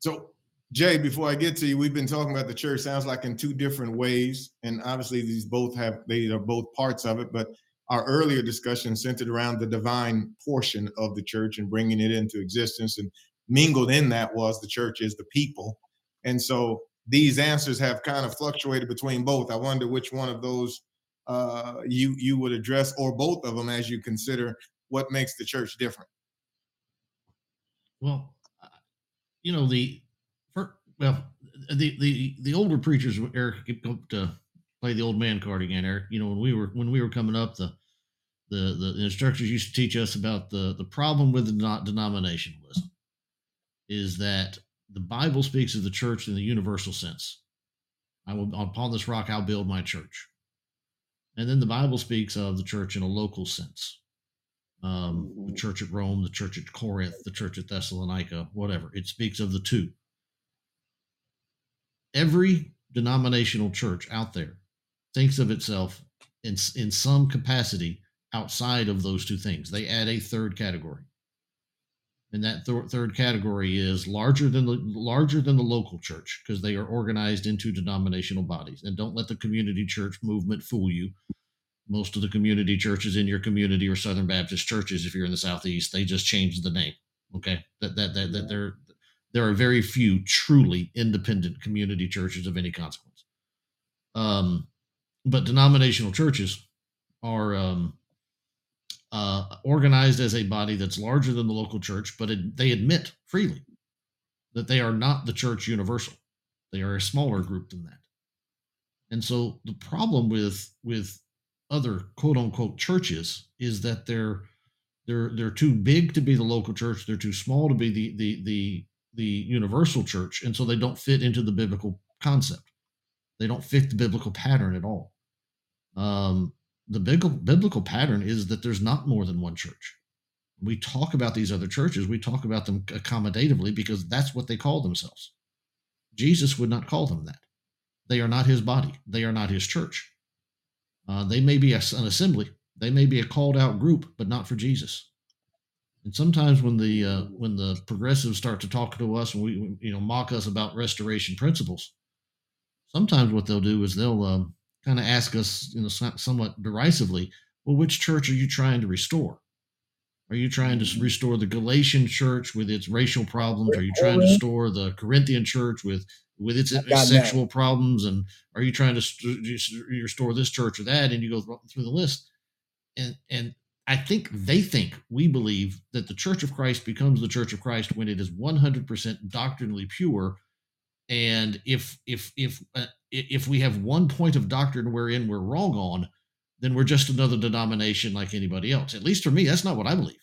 So, Jay, before I get to you, we've been talking about the church. Sounds like in two different ways, and obviously these both have they are both parts of it. But our earlier discussion centered around the divine portion of the church and bringing it into existence, and mingled in that was the church is the people, and so these answers have kind of fluctuated between both. I wonder which one of those uh, you you would address, or both of them, as you consider what makes the church different. Well, you know the for, well the the the older preachers, Eric, to play the old man card again, Eric. You know when we were when we were coming up, the the the instructors used to teach us about the the problem with the denominationalism is that the Bible speaks of the church in the universal sense. I will upon this rock I'll build my church. And then the Bible speaks of the church in a local sense. Um, the mm-hmm. church at Rome, the church at Corinth, the church at Thessalonica, whatever. It speaks of the two. Every denominational church out there thinks of itself in, in some capacity outside of those two things. They add a third category and that th- third category is larger than the larger than the local church because they are organized into denominational bodies. And don't let the community church movement fool you. Most of the community churches in your community are southern baptist churches if you're in the southeast. They just changed the name okay? That that that, that there there are very few truly independent community churches of any consequence. Um but denominational churches are um uh, organized as a body that's larger than the local church, but it, they admit freely that they are not the church universal. They are a smaller group than that. And so the problem with with other quote unquote churches is that they're they're they're too big to be the local church. They're too small to be the the the the universal church, and so they don't fit into the biblical concept. They don't fit the biblical pattern at all. Um, the biblical pattern is that there's not more than one church. We talk about these other churches, we talk about them accommodatively because that's what they call themselves. Jesus would not call them that. They are not his body, they are not his church. Uh, they may be a, an assembly, they may be a called out group, but not for Jesus. And sometimes when the uh, when the progressives start to talk to us and we you know mock us about restoration principles, sometimes what they'll do is they'll um, kind of ask us, you know, somewhat derisively, well, which church are you trying to restore? Are you trying to mm-hmm. restore the Galatian church with its racial problems? Are you trying to restore the Corinthian church with with its sexual that. problems? And are you trying to restore this church or that? And you go through the list, and and I think they think we believe that the Church of Christ becomes the Church of Christ when it is 100% doctrinally pure and if if if uh, if we have one point of doctrine wherein we're wrong on then we're just another denomination like anybody else. At least for me that's not what i believe.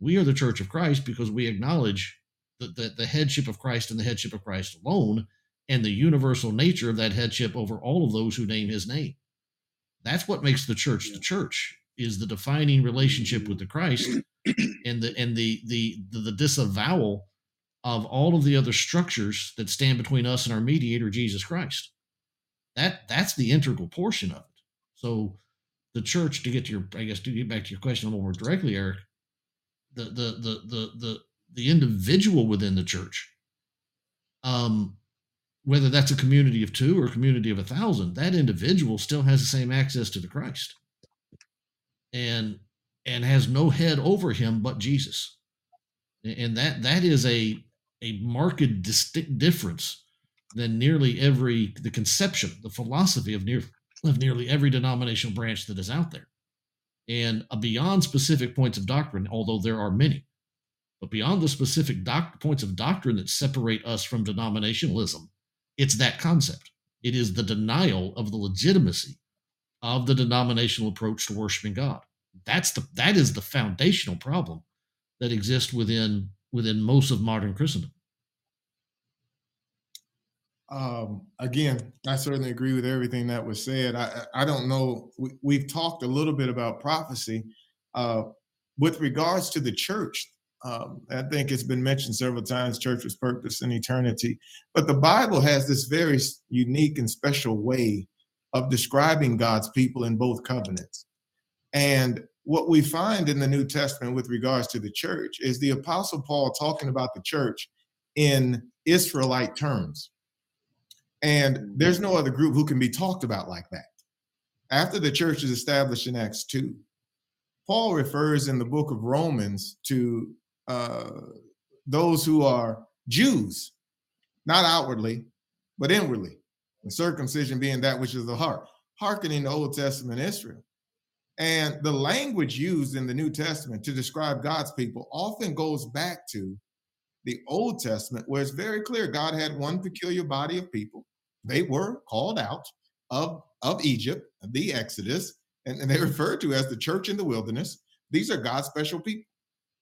We are the church of christ because we acknowledge the, the, the headship of christ and the headship of christ alone and the universal nature of that headship over all of those who name his name. That's what makes the church the church is the defining relationship with the christ and the and the the the, the disavowal of all of the other structures that stand between us and our mediator, Jesus Christ. That that's the integral portion of it. So the church, to get to your, I guess, to get back to your question a little more directly, Eric, the the the the the, the individual within the church, um, whether that's a community of two or a community of a thousand, that individual still has the same access to the Christ, and and has no head over him but Jesus, and that that is a a marked distinct difference than nearly every the conception, the philosophy of near of nearly every denominational branch that is out there. And beyond specific points of doctrine, although there are many, But beyond the specific doc- points of doctrine that separate us from denominationalism, it's that concept. It is the denial of the legitimacy of the denominational approach to worshiping God. That's the that is the foundational problem that exists within within most of modern Christendom. Um, again, I certainly agree with everything that was said. I I don't know. We, we've talked a little bit about prophecy. Uh, with regards to the church, um, I think it's been mentioned several times. Church was purpose in eternity, but the Bible has this very unique and special way of describing God's people in both covenants. And what we find in the New Testament with regards to the church is the Apostle Paul talking about the church in Israelite terms. And there's no other group who can be talked about like that. After the church is established in Acts 2, Paul refers in the book of Romans to uh, those who are Jews, not outwardly, but inwardly. The circumcision being that which is the heart, hearkening to Old Testament Israel. And the language used in the New Testament to describe God's people often goes back to the Old Testament, where it's very clear God had one peculiar body of people. They were called out of, of Egypt, the Exodus, and, and they referred to as the church in the wilderness. These are God's special people.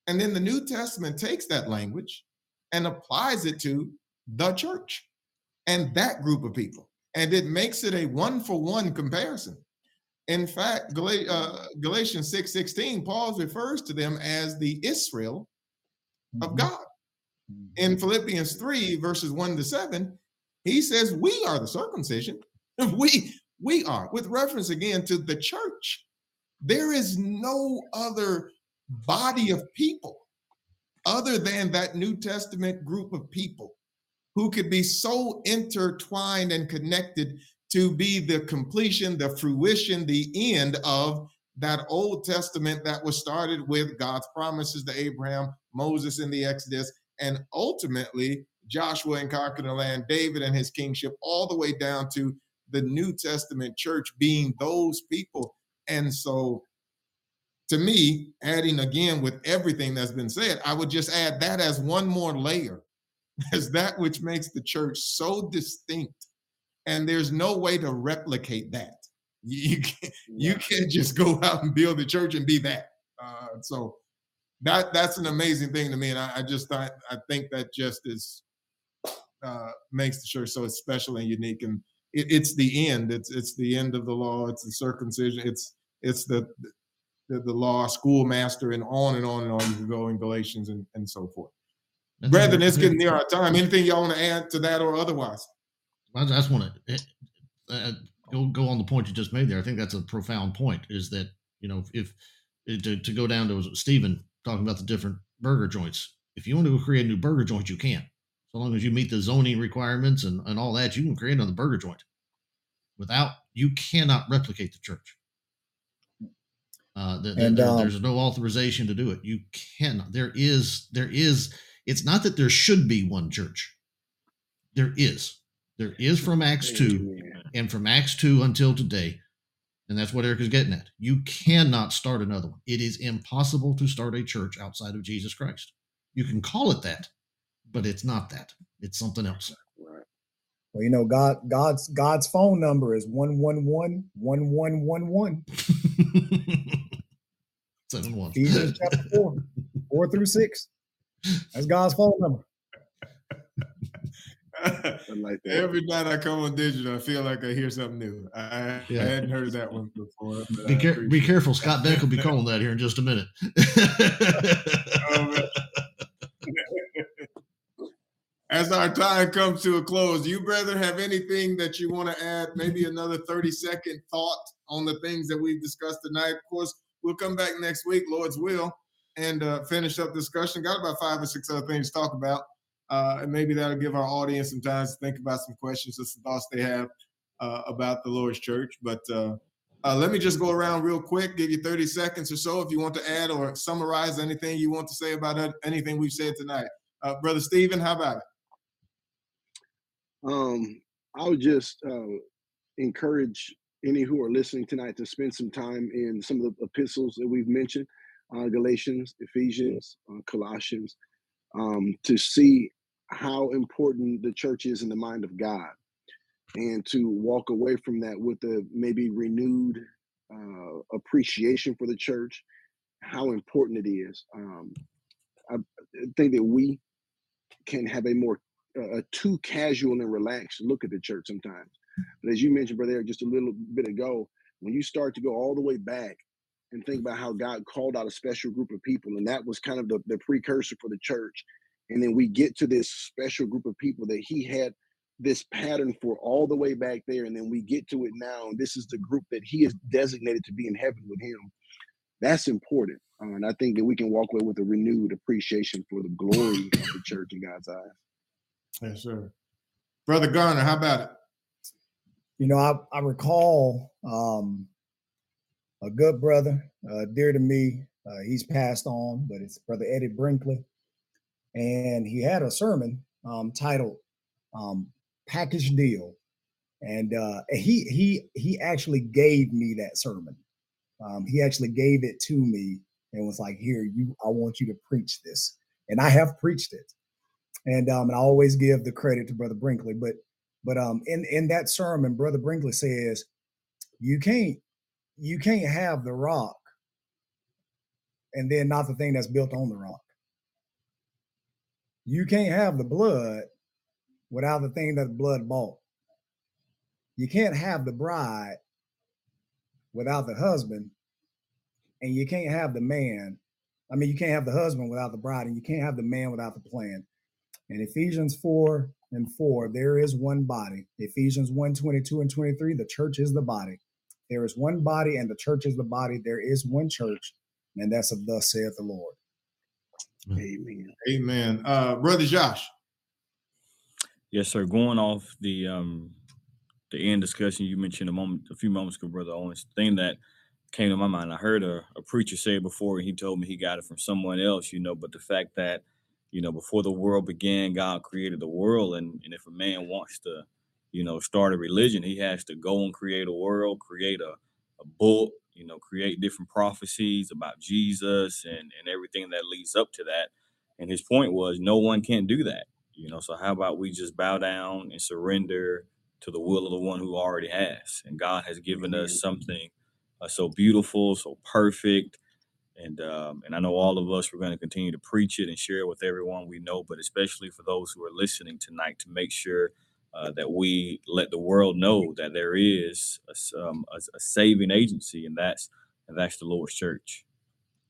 And then the New Testament takes that language and applies it to the church and that group of people and it makes it a one for one comparison. In fact, Gal- uh, Galatians 6 16, Paul refers to them as the Israel of Mhm. God. In Philippians 3, verses 1 to 7, he says, We are the circumcision. We we are, with reference again to the church. There is no other body of people other than that New Testament group of people who could be so intertwined and connected to be the completion, the fruition, the end of that Old Testament that was started with God's promises to Abraham, Moses in the Exodus, and ultimately Joshua in conquering the land, David and his kingship, all the way down to the New Testament church being those people. And so, to me, adding again with everything that's been said, I would just add that as one more layer as that which makes the church so distinct and there's no way to replicate that. You, you can't, you can't just go out and build a church and be that. Uh, so that that's an amazing thing to me and i, I just thought i think that just is uh, makes the church so special and unique and it, it's the end. It's it's the end of the law. It's the circumcision. It's it's the the, the law schoolmaster and on and on and on you go in galatians and, and so forth. Brethren, it's getting near our time. Anything y'all want to add to that or otherwise? I just want to uh, go go on the point you just made there. I think that's a profound point. Is that you know if, if to, to go down to Stephen talking about the different burger joints. If you want to go create a new burger joint, you can, so long as you meet the zoning requirements and, and all that. You can create another burger joint. Without you cannot replicate the church. Uh, the, And, there- um, there's no authorization to do it. You cannot. There is. There is. It's not that there should be one church. There is. There is from Acts two and from Acts 2 until today. And that's what Eric is getting at. You cannot start another one. It is impossible to start a church outside of Jesus Christ. You can call it that, but it's not that. It's something else. Right. Well, you know, God, God's God's phone number is one one one one one one one. Seven one. Ephesians chapter four, four through six. That's God's phone number. Like that. Every night I come on digital, I feel like I hear something new. I, I hadn't heard that one before. Be, I care- be careful. Scott Beck will be calling that here in just a minute. Oh. As our time comes to a close, you brother have anything that you want to add? Maybe another 30 second thought on the things that we've discussed tonight. Of course, we'll come back next week, Lord's will, and uh, finish up discussion. Got about five or six other things to talk about. Uh, and maybe that'll give our audience some time to think about some questions or some thoughts they have uh, about the Lord's church. But uh, uh, let me just go around real quick, give you 30 seconds or so if you want to add or summarize anything you want to say about anything we've said tonight. Uh, Brother Stephen, how about it? Um, I would just uh, encourage any who are listening tonight to spend some time in some of the epistles that we've mentioned uh, Galatians, Ephesians, Colossians, um, to see how important the church is in the mind of God, and to walk away from that with a maybe renewed uh, appreciation for the church, how important it is. Um, I think that we can have a more uh, a too casual and relaxed look at the church sometimes. But as you mentioned, brother, just a little bit ago, when you start to go all the way back and think about how God called out a special group of people, and that was kind of the, the precursor for the church. And then we get to this special group of people that He had this pattern for all the way back there, and then we get to it now, and this is the group that He is designated to be in heaven with Him. That's important, uh, and I think that we can walk away with a renewed appreciation for the glory of the church in God's eyes. Yes, sir. Brother Garner, how about it? You know, I, I recall um, a good brother, uh, dear to me. Uh, he's passed on, but it's Brother Eddie Brinkley. And he had a sermon um, titled um, Package Deal. And uh, he he he actually gave me that sermon. Um, he actually gave it to me and was like, "Here, you, I want you to preach this." And I have preached it. And um, and I always give the credit to Brother Brinkley, but but um, in in that sermon, Brother Brinkley says, "You can't you can't have the rock, and then not the thing that's built on the rock. You can't have the blood without the thing that the blood bought. You can't have the bride without the husband, and you can't have the man. I mean, you can't have the husband without the bride, and you can't have the man without the plan." In Ephesians 4 and 4, there is one body. Ephesians 1 22 and 23, the church is the body. There is one body, and the church is the body. There is one church, and that's of thus saith the Lord. Amen. Amen. Uh, Brother Josh. Yes, sir. Going off the um the end discussion you mentioned a moment a few moments ago, brother. Only thing that came to my mind, I heard a, a preacher say it before, and he told me he got it from someone else, you know, but the fact that you know, before the world began, God created the world. And, and if a man wants to, you know, start a religion, he has to go and create a world, create a, a book, you know, create different prophecies about Jesus and, and everything that leads up to that. And his point was no one can do that. You know, so how about we just bow down and surrender to the will of the one who already has? And God has given us something uh, so beautiful, so perfect, and um, and I know all of us we're going to continue to preach it and share it with everyone we know, but especially for those who are listening tonight to make sure uh, that we let the world know that there is a, um, a, a, saving agency, and that's and that's the Lord's church.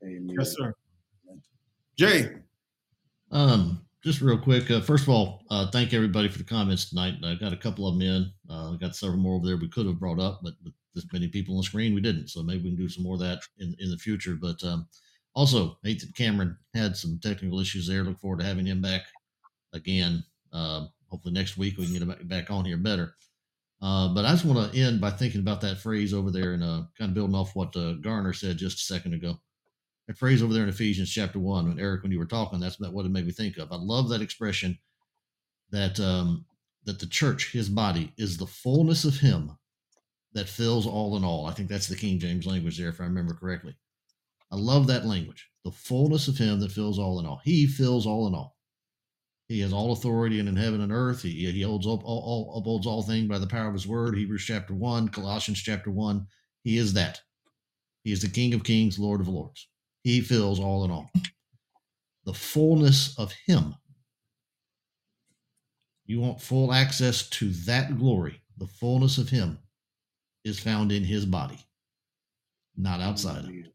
Amen. Yes, sir. Jay. Um, just real quick. Uh, first of all, uh, thank everybody for the comments tonight. I got a couple of them in. Uh, I got several more over there we could have brought up, but, but this many people on the screen, we didn't. So maybe we can do some more of that in, in the future. But um, also, Nathan Cameron had some technical issues there. Look forward to having him back again. Uh, hopefully next week we can get him back on here better. Uh, but I just want to end by thinking about that phrase over there and uh, kind of building off what uh, Garner said just a second ago. That phrase over there in Ephesians chapter one, when Eric, when you were talking, that's what it made me think of. I love that expression that um, that the church, His body, is the fullness of Him that fills all in all. I think that's the King James language there, if I remember correctly. I love that language. The fullness of Him that fills all in all. He fills all in all. He has all authority and in heaven and earth. He, he holds up all, all upholds all things by the power of His word. Hebrews chapter one, Colossians chapter one. He is that. He is the King of Kings, Lord of Lords. He fills all in all. The fullness of Him. You want full access to that glory, the fullness of Him is found in his body, not outside of it.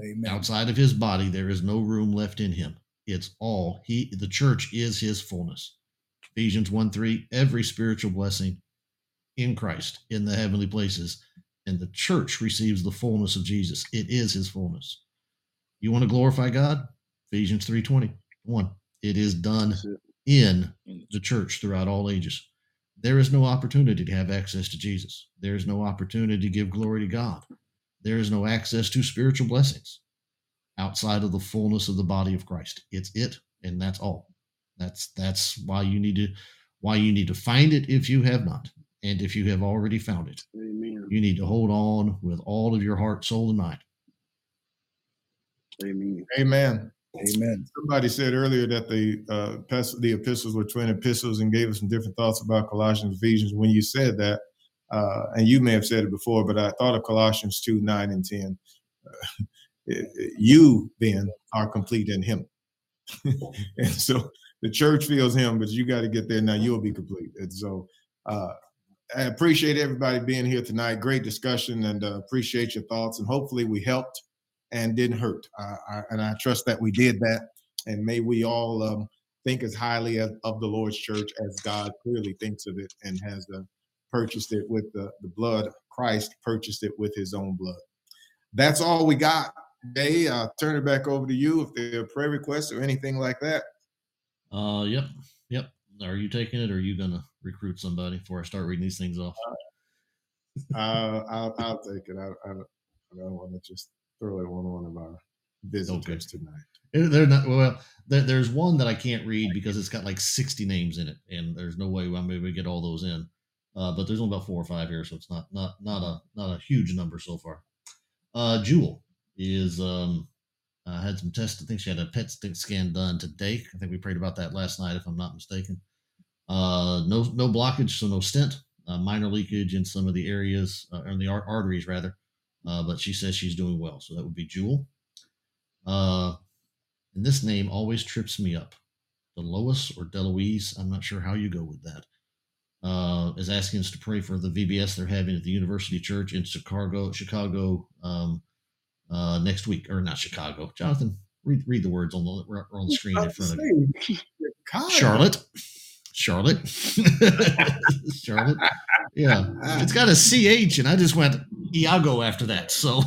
Amen. Outside of his body, there is no room left in him. It's all he the church is his fullness. Ephesians 1 3, every spiritual blessing in Christ in the heavenly places. And the church receives the fullness of Jesus. It is his fullness. You want to glorify God? Ephesians 3 21. It is done in the church throughout all ages there is no opportunity to have access to Jesus. There is no opportunity to give glory to God. There is no access to spiritual blessings outside of the fullness of the body of Christ. It's it, and that's all. That's that's why you need to why you need to find it if you have not, and if you have already found it, Amen. you need to hold on with all of your heart, soul, and mind. Amen. Amen. Amen. Somebody said earlier that the uh, the epistles were twin epistles and gave us some different thoughts about Colossians, Ephesians. When you said that, uh, and you may have said it before, but I thought of Colossians two nine and ten. Uh, you then are complete in Him, and so the church feels Him, but you got to get there now. You'll be complete, and so. Uh, I appreciate everybody being here tonight. Great discussion, and uh, appreciate your thoughts. And hopefully, we helped and didn't hurt. Uh, I, and I trust that we did that. And may we all um, think as highly of, of, the Lord's church as God clearly thinks of it and has uh, purchased it with the, the blood. Christ purchased it with his own blood. That's all we got today. I'll turn it back over to you if there are prayer requests or anything like that. Uh, yep, yep. Are you taking it or are you going to recruit somebody before I start reading these things off? Uh, I'll, I'll take it. I, I, don't, I don't want to just throw it on one of our visitors okay. tonight. They're not well. There's one that I can't read because it's got like 60 names in it, and there's no way I'm able to get all those in. Uh, but there's only about four or five here, so it's not not not a not a huge number so far. Uh, Jewel is um, uh, had some tests. I think she had a PET scan done today. I think we prayed about that last night, if I'm not mistaken. Uh, no no blockage, so no stent. Uh, minor leakage in some of the areas, uh, in the arteries rather. Uh, but she says she's doing well. So that would be Jewel. Uh, and this name always trips me up. Delois or Deloise, I'm not sure how you go with that. Uh, is asking us to pray for the VBS they're having at the University Church in Chicago, Chicago um, uh, next week, or not Chicago. Jonathan, read read the words on the on the screen in front of you. Charlotte. Charlotte. Charlotte. Yeah. It's got a CH, and I just went Iago after that. So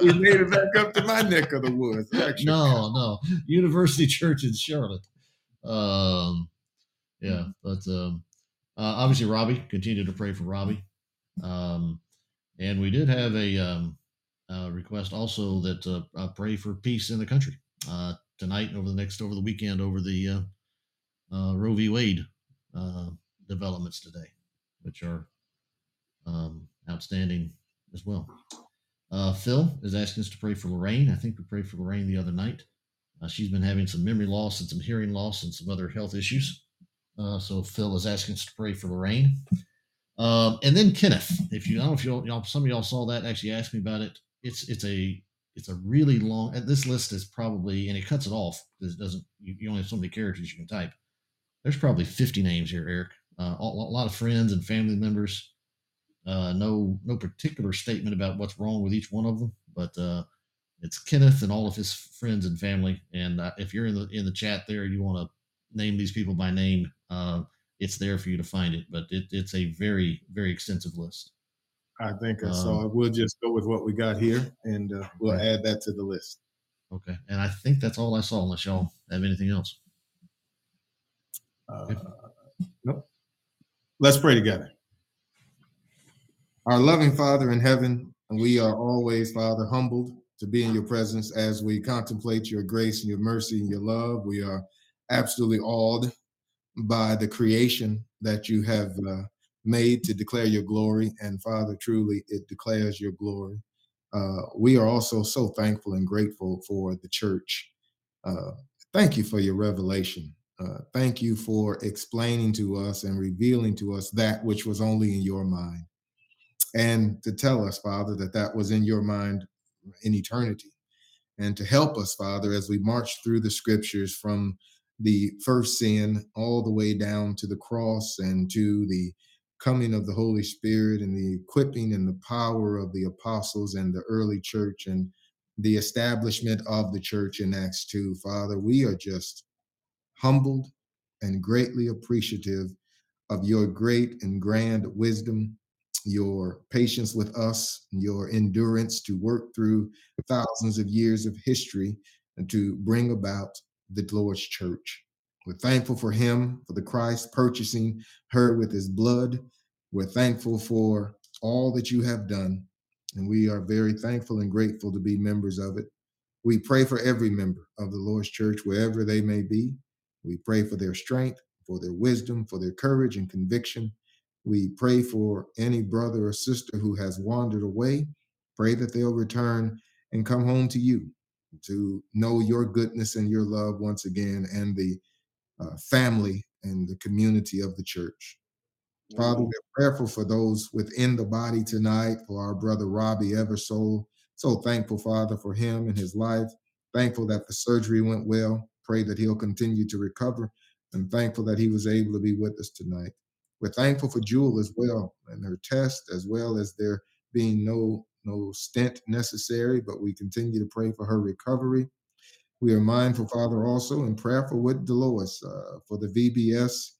we made it back up to my neck of the woods. Actually. No, no. University Church in Charlotte. Um, yeah, but um, uh, obviously, Robbie, continue to pray for Robbie. Um, and we did have a um, uh, request also that uh, uh, pray for peace in the country uh, tonight, over the next, over the weekend, over the uh, uh, Roe v. Wade uh, developments today, which are um, outstanding as well. Phil is asking us to pray for Lorraine. I think we prayed for Lorraine the other night. She's been having some memory loss and some hearing loss and some other health issues. So Phil is asking us to pray for Lorraine. Um, and then Kenneth, if you, I don't know if you all some of y'all saw that, actually asked me about it. It's it's a it's a really long. This list is probably, and it cuts it off because it doesn't. You, you only have so many characters you can type there's probably 50 names here, Eric. Uh, a, a, lot of friends and family members. Uh, no, no particular statement about what's wrong with each one of them, but uh, it's Kenneth and all of his friends and family. And uh, if you're in the in the chat there, you want to name these people by name, uh, it's there for you to find it. But it, it's a very, very extensive list. I think um, so. We'll just go with what we got here, and uh, we'll add that to the list. Okay, and I think that's all I saw. Unless y'all have anything else. Uh, nope. Let's pray together. Our loving Father in heaven, and we are always, Father, humbled to be in your presence as we contemplate your grace and your mercy and your love. We are absolutely awed by the creation that you have uh, made to declare your glory. And Father, truly, it declares your glory. Uh, we are also so thankful and grateful for the church. Uh, thank you for your revelation uh, thank you for explaining to us and revealing to us that which was only in your mind. And to tell us, Father, that that was in your mind in eternity. And to help us, Father, as we march through the scriptures from the first sin all the way down to the cross and to the coming of the Holy Spirit and the equipping and the power of the apostles and the early church and the establishment of the church in Acts 2. Father, we are just humbled and greatly appreciative of your great and grand wisdom, your patience with us, your endurance to work through thousands of years of history and to bring about the Lord's church. We're thankful for him, for the Christ purchasing her with his blood. We're thankful for all that you have done. And we are very thankful and grateful to be members of it. We pray for every member of the Lord's church, wherever they may be. We pray for their strength, for their wisdom, for their courage and conviction. We pray for any brother or sister who has wandered away. Pray that they'll return and come home to you. to know your goodness and your love once again, and the uh, family and the community of the church. Father, we're prayerful for those within the body tonight, for our brother Robbie Eversole. So thankful, Father, for him and his life. Thankful that the surgery went well. Pray that he'll continue to recover. And thankful that he was able to be with us tonight. We're thankful for Jewel as well and her test, as well as there being no no stent necessary, but we continue to pray for her recovery. We are mindful, Father, also and prayerful with Dolores uh, for the VBS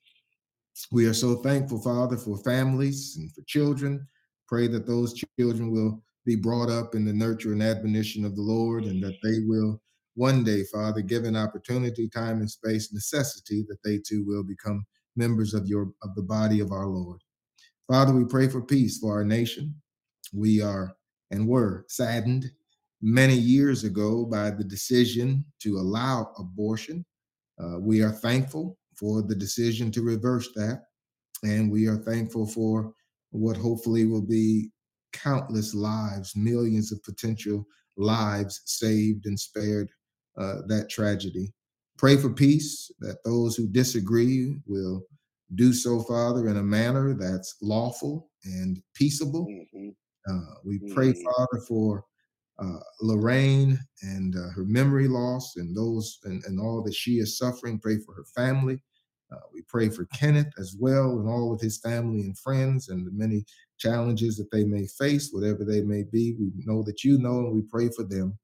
we are so thankful, Father, for families and for children. Pray that those children will be brought up in the nurture and admonition of the Lord and that they will one day, Father, given opportunity, time, and space, necessity, that they too will become members of your of the body of our Lord. Father, we pray for peace for our nation. We are and were saddened many years ago by the decision to allow abortion. Uh, we are thankful for the decision to reverse that. And we are thankful for what hopefully will be countless lives, millions of potential lives saved and spared uh, that tragedy. Pray for peace, that those who disagree will do so, Father, in a manner that's lawful and peaceable. Mhm. Uh, we pray, Mhm. Father, for uh, Lorraine and uh, her memory loss and those and, and all that she is suffering. Pray for her family. Uh, we pray for Kenneth as well and all of his family and friends and the many challenges that they may face, whatever they may be. We know that you know and we pray for them.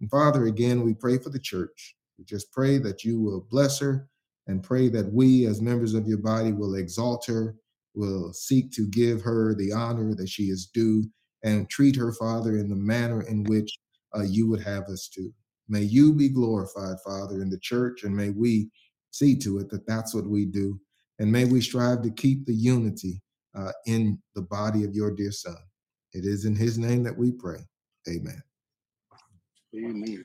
And Father, again, we pray for the church. We just pray that you will bless her and pray that we, as members of your body, will exalt her, will seek to give her the honor that she is due, and treat her, Father, in the manner in which uh, you would have us to. May you be glorified, Father, in the church, and may we see to it that that's what we do. And may we strive to keep the unity uh, in the body of your dear Son. It is in his name that we pray. Amen. Amen.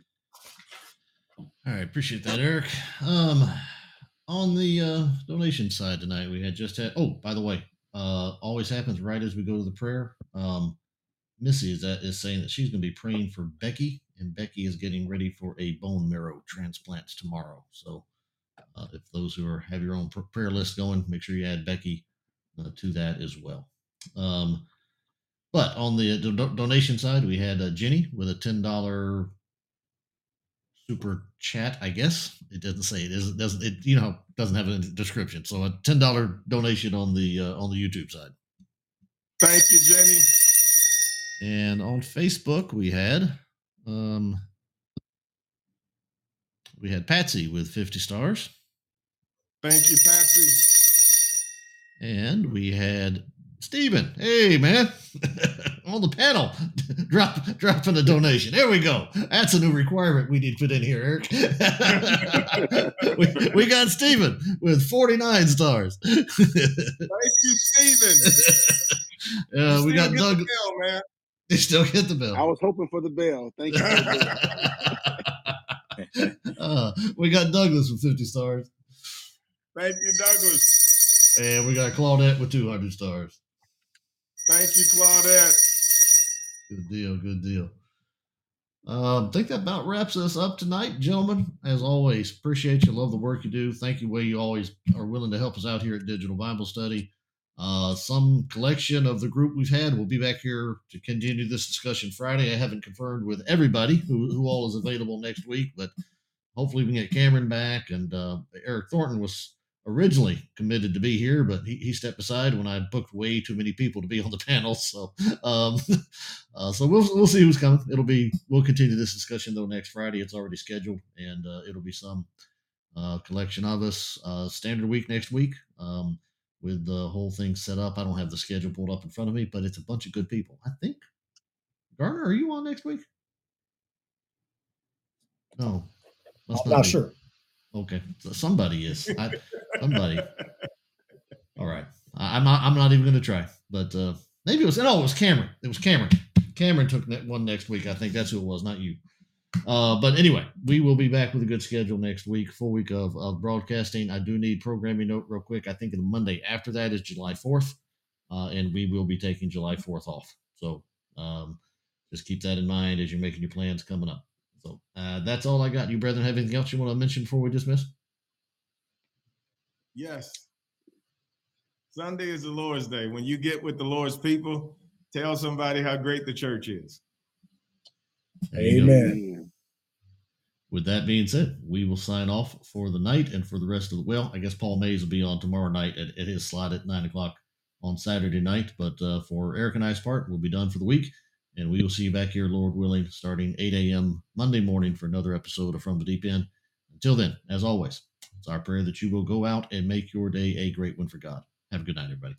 All right, appreciate that, Eric. Um, on the uh, donation side tonight, we had just had. Oh, by the way, uh, always happens right as we go to the prayer. Um, Missy is that is saying that she's going to be praying for Becky, and Becky is getting ready for a bone marrow transplant tomorrow. So, uh, if those who are have your own prayer list going, make sure you add Becky uh, to that as well. Um, but on the do- do- donation side, we had uh, Jenny with a ten dollar super chat. I guess it doesn't say. It doesn't. It you know doesn't have a description. So a ten dollar donation on the uh, on the YouTube side. Thank you, Jenny. And on Facebook, we had um, we had Patsy with 50 stars, Thank you, Patsy. and we had Stephen. Hey, man, on the panel, drop dropping a donation. There we go. That's a new requirement we need to put in here, Eric. we, we got Stephen with 49 stars. Thank you, Stephen. uh, we Still got Doug. man. They still get the bell. I was hoping for the bell. Thank you. For the bell. uh, we got Douglas with 50 stars. Thank you, Douglas. And we got Claudette with 200 stars. Thank you, Claudette. Good deal. Good deal. Um, I think that about wraps us up tonight, gentlemen. As always, appreciate you. Love the work you do. Thank you, way you always are willing to help us out here at Digital Bible Study. Uh, some collection of the group we've had. We'll be back here to continue this discussion Friday. I haven't confirmed with everybody who, who all is available next week, but hopefully we can get Cameron back. And uh, Eric Thornton was originally committed to be here, but he, he stepped aside when I booked way too many people to be on the panel. So, um, uh, so we'll we'll see who's coming. It'll be we'll continue this discussion though next Friday. It's already scheduled, and uh, it'll be some uh, collection of us. Uh, standard week next week. Um, with the whole thing set up, I don't have the schedule pulled up in front of me, but it's a bunch of good people. I think. Garner, are you on next week? No, I'm not be. sure. Okay, so somebody is. I, somebody. All right, I, I'm not. I'm not even going to try. But uh, maybe it was. No, it was Cameron. It was Cameron. Cameron took that one next week. I think that's who it was, not you. Uh, but anyway, we will be back with a good schedule next week. Full week of, of broadcasting. I do need programming note real quick. I think the Monday after that is July 4th, uh, and we will be taking July 4th off. So um, just keep that in mind as you're making your plans coming up. So uh, that's all I got. You brethren have anything else you want to mention before we dismiss? Yes. Sunday is the Lord's day. When you get with the Lord's people, tell somebody how great the church is. There you go. Amen. With that being said, we will sign off for the night and for the rest of the. Well, I guess Paul Mays will be on tomorrow night at, at his slot at nine o'clock on Saturday night. But uh, for Eric and I's part, we'll be done for the week, and we will see you back here, Lord willing, starting 8 a.m. Monday morning for another episode of From the Deep End. Until then, as always, it's our prayer that you will go out and make your day a great one for God. Have a good night, everybody.